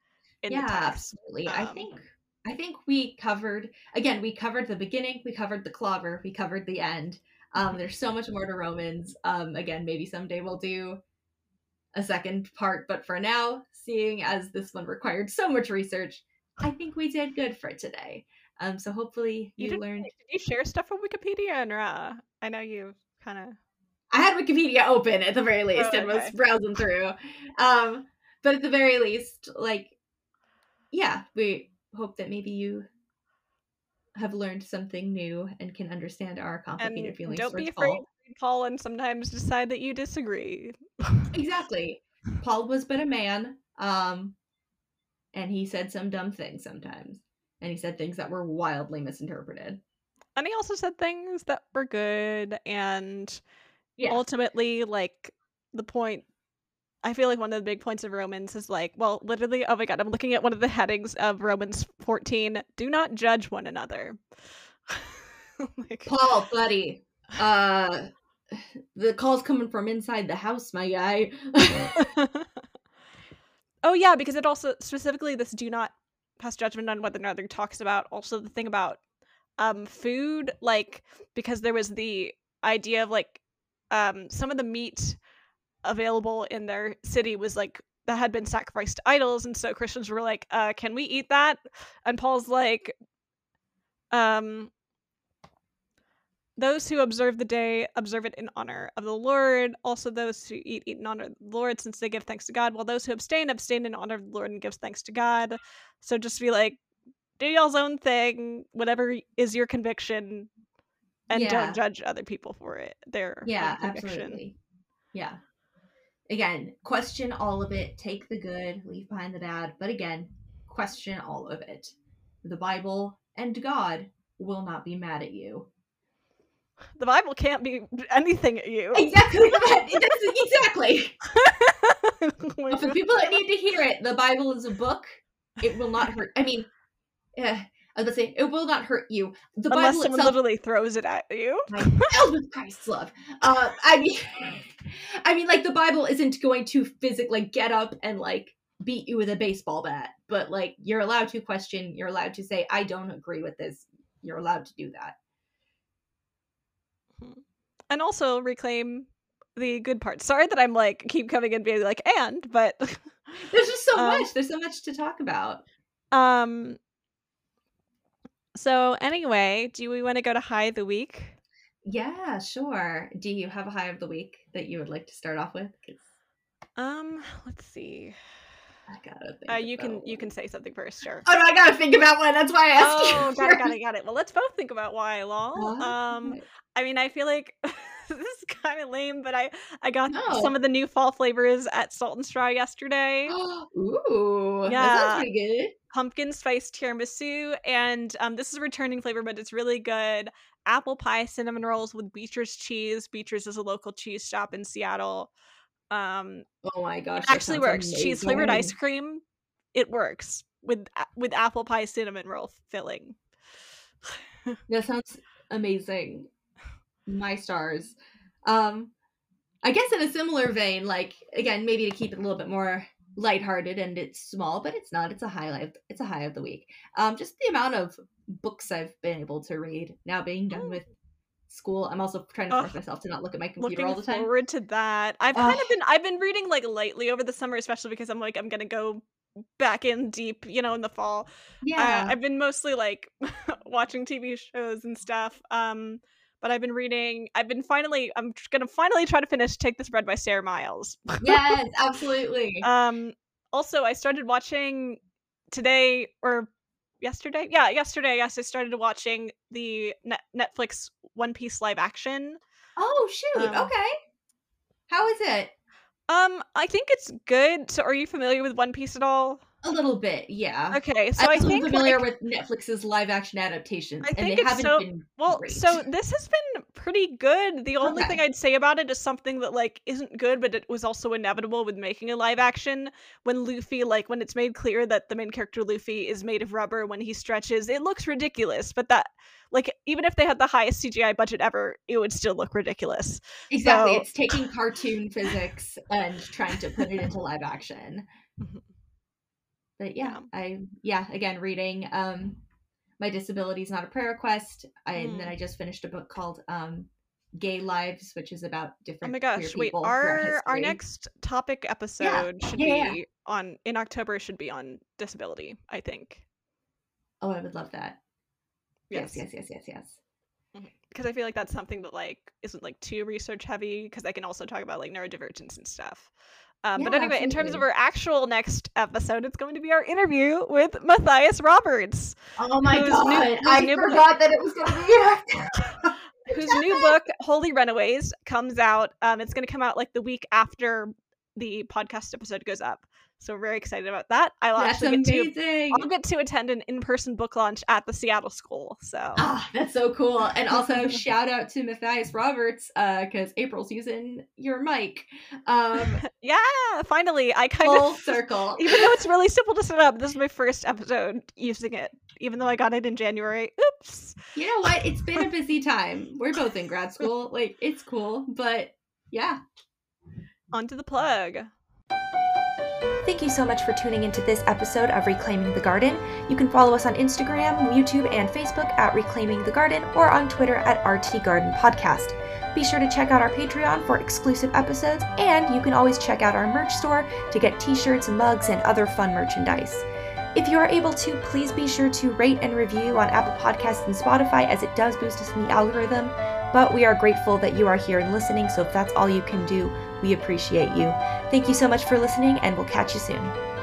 Speaker 1: in
Speaker 2: yeah,
Speaker 1: the text
Speaker 2: absolutely. I
Speaker 1: Um,
Speaker 2: think I think we covered again. We covered the beginning. We covered the clobber. We covered the end. Um, there's so much more to Romans. Um, again, maybe someday we'll do a second part. But for now, seeing as this one required so much research, I think we did good for today. Um, so hopefully you,
Speaker 1: did,
Speaker 2: learned.
Speaker 1: Did you share stuff from Wikipedia? And uh, I know you kind of.
Speaker 2: I had Wikipedia open at the very least
Speaker 1: Oh,
Speaker 2: and was browsing through. Um, but at the very least, like, yeah, we hope that maybe you have learned something new and can understand our complicated
Speaker 1: And
Speaker 2: feelings
Speaker 1: don't be afraid.
Speaker 2: Paul
Speaker 1: and sometimes decide that you disagree.
Speaker 2: Exactly. Paul was but a man, um, and he said some dumb things sometimes, and he said things that were wildly misinterpreted.
Speaker 1: And he also said things that were good and
Speaker 2: Yeah,
Speaker 1: ultimately like the point I feel like one of the big points of Romans is like, well, literally, oh my god, I'm looking at one of the headings of Romans 14. Do not judge one another. like,
Speaker 2: Paul, buddy, uh, the call's coming from inside the house, my guy.
Speaker 1: oh yeah, because it also specifically this do not pass judgment on whether another talks about also the thing about um food, like because there was the idea of like um some of the meat available in their city was like that had been sacrificed to idols and so christians were like uh can we eat that and paul's like um those who observe the day observe it in honor of the lord also those who eat eat in honor of the lord since they give thanks to god while those who abstain abstain in honor of the lord and gives thanks to god so just be like do y'all's own thing whatever is your conviction and
Speaker 2: Yeah.
Speaker 1: don't judge other people for it their
Speaker 2: yeah, absolutely. Yeah. Again, question all of it. Take the good, leave behind the bad. But again, question all of it. The Bible and God will not be mad at you.
Speaker 1: The bible can't be anything at you
Speaker 2: Exactly. Exactly.
Speaker 1: Oh
Speaker 2: for people that need to hear it, the Bible is a book. It will not hurt. I mean, uh, I was gonna say it will not hurt you. The
Speaker 1: unless
Speaker 2: Bible
Speaker 1: someone
Speaker 2: itself
Speaker 1: literally throws it at you
Speaker 2: filled with Christ's love. Uh, I mean, I mean, like the Bible isn't going to physically get up and like beat you with a baseball bat, but like you're allowed to question. You're allowed to say, "I don't agree with this." You're allowed to do that.
Speaker 1: And also reclaim the good parts sorry that i'm like keep coming and being like and but
Speaker 2: There's just so
Speaker 1: Um,
Speaker 2: much. There's so much to talk about.
Speaker 1: um so anyway do we want to go to high of the week
Speaker 2: Yeah, sure. Do you have a high of the week that you would like to start off with?
Speaker 1: um let's see
Speaker 2: I gotta think.
Speaker 1: uh you can
Speaker 2: about
Speaker 1: you can say something first sure
Speaker 2: Oh no, I gotta think about one. That's why I asked
Speaker 1: oh
Speaker 2: you.
Speaker 1: got it got it got it well let's both think about why lol
Speaker 2: What?
Speaker 1: um I mean, I feel like this is kind of lame, but I I got
Speaker 2: No.
Speaker 1: some of the new fall flavors at Salt and Straw yesterday.
Speaker 2: Ooh,
Speaker 1: Yeah.
Speaker 2: pretty good.
Speaker 1: Pumpkin spice tiramisu, and um, this is a returning flavor, but it's really good. Apple pie cinnamon rolls with Beecher's cheese. Beecher's is a local cheese shop in Seattle. Um,
Speaker 2: Oh my gosh,
Speaker 1: it actually works. Cheese flavored ice cream, it works with with apple pie cinnamon roll filling.
Speaker 2: That sounds amazing. My stars. Um, I guess in a similar vein, like again, maybe to keep it a little bit more lighthearted and it's small, but it's not. It's a highlight. It's a high of the week. Um, just the amount of books I've been able to read now being done
Speaker 1: Oh.
Speaker 2: with school. I'm also trying to force
Speaker 1: Ugh.
Speaker 2: myself to not look at my computer
Speaker 1: looking
Speaker 2: all the time.
Speaker 1: forward to that i've kind of been i've been reading like lightly over the summer especially because i'm like i'm gonna go back in deep you know in the fall
Speaker 2: Yeah.
Speaker 1: uh, i've been mostly like watching tv shows and stuff um but i've been reading i've been finally i'm gonna finally try to finish take this bread by sara miles
Speaker 2: yes, absolutely.
Speaker 1: um also i started watching today or yesterday yeah yesterday yes i started watching the Net- netflix one piece live action
Speaker 2: oh shoot.
Speaker 1: um,
Speaker 2: okay. How is it?
Speaker 1: Um, I think it's good. So, are you familiar with One Piece at all?
Speaker 2: A little bit, yeah.
Speaker 1: Okay, so
Speaker 2: I'm
Speaker 1: I think
Speaker 2: familiar
Speaker 1: like,
Speaker 2: with Netflix's live action adaptations,
Speaker 1: I
Speaker 2: and
Speaker 1: think
Speaker 2: they
Speaker 1: it's
Speaker 2: haven't
Speaker 1: so-
Speaker 2: been
Speaker 1: well,
Speaker 2: great.
Speaker 1: so this has been pretty good. The only thing I'd say about it is something that like isn't good, but it was also inevitable with making a live action. When Luffy, like when it's made clear that the main character Luffy is made of rubber when he stretches, it looks ridiculous. But that, like, even if they had the highest CGI budget ever, it would still look ridiculous.
Speaker 2: exactly,
Speaker 1: so-
Speaker 2: it's taking cartoon physics and trying to put it into live action.
Speaker 1: Mhm.
Speaker 2: But yeah,
Speaker 1: Yeah.
Speaker 2: I yeah, again reading um My Disability is Not a Prayer Request. I, And then
Speaker 1: Mm.
Speaker 2: I just finished a book called um Gay Lives, which is about different.
Speaker 1: Oh
Speaker 2: my
Speaker 1: gosh, wait, our our next topic episode should
Speaker 2: yeah, yeah.
Speaker 1: be on in October should be on disability, I think.
Speaker 2: Oh, I would love that. Yes, yes, yes, yes, yes.
Speaker 1: Because I feel like that's something that like isn't like too research heavy because I can also talk about like neurodivergence and stuff. Um, but
Speaker 2: Yeah,
Speaker 1: anyway, in terms of our actual next episode, it's going to be our interview with Matthias Roberts,
Speaker 2: Oh my
Speaker 1: Whose new-
Speaker 2: god, I
Speaker 1: new book-
Speaker 2: forgot that it was going to be.
Speaker 1: whose new book Holy Runaways comes out. Um, it's going to come out like the week after the podcast episode goes up. So we're very excited about that. I'll
Speaker 2: That's
Speaker 1: actually get to. I'll get to attend an in-person book launch at the Seattle School. So
Speaker 2: Ah, that's so cool. And also shout out to Matthias Roberts, uh, because April's using your mic. Um
Speaker 1: yeah, finally, I kind
Speaker 2: full
Speaker 1: of
Speaker 2: circle.
Speaker 1: even though it's really simple to set up, this is my first episode using it. Even though I got it in January. Oops.
Speaker 2: You know what? It's been a busy time. We're both in grad school. Like it's cool, but yeah.
Speaker 1: On to the plug.
Speaker 3: Thank you so much for tuning into this episode of Reclaiming the Garden. You can follow us on Instagram, YouTube, and Facebook at Reclaiming the Garden or on Twitter at RT Garden Podcast. Be sure to check out our Patreon for exclusive episodes, and you can always check out our merch store to get t shirts, mugs, and other fun merchandise. If you are able to, please be sure to rate and review on Apple Podcasts and Spotify as it does boost us in the algorithm. But we are grateful that you are here and listening, so if that's all you can do, we appreciate you. Thank you so much for listening, and we'll catch you soon.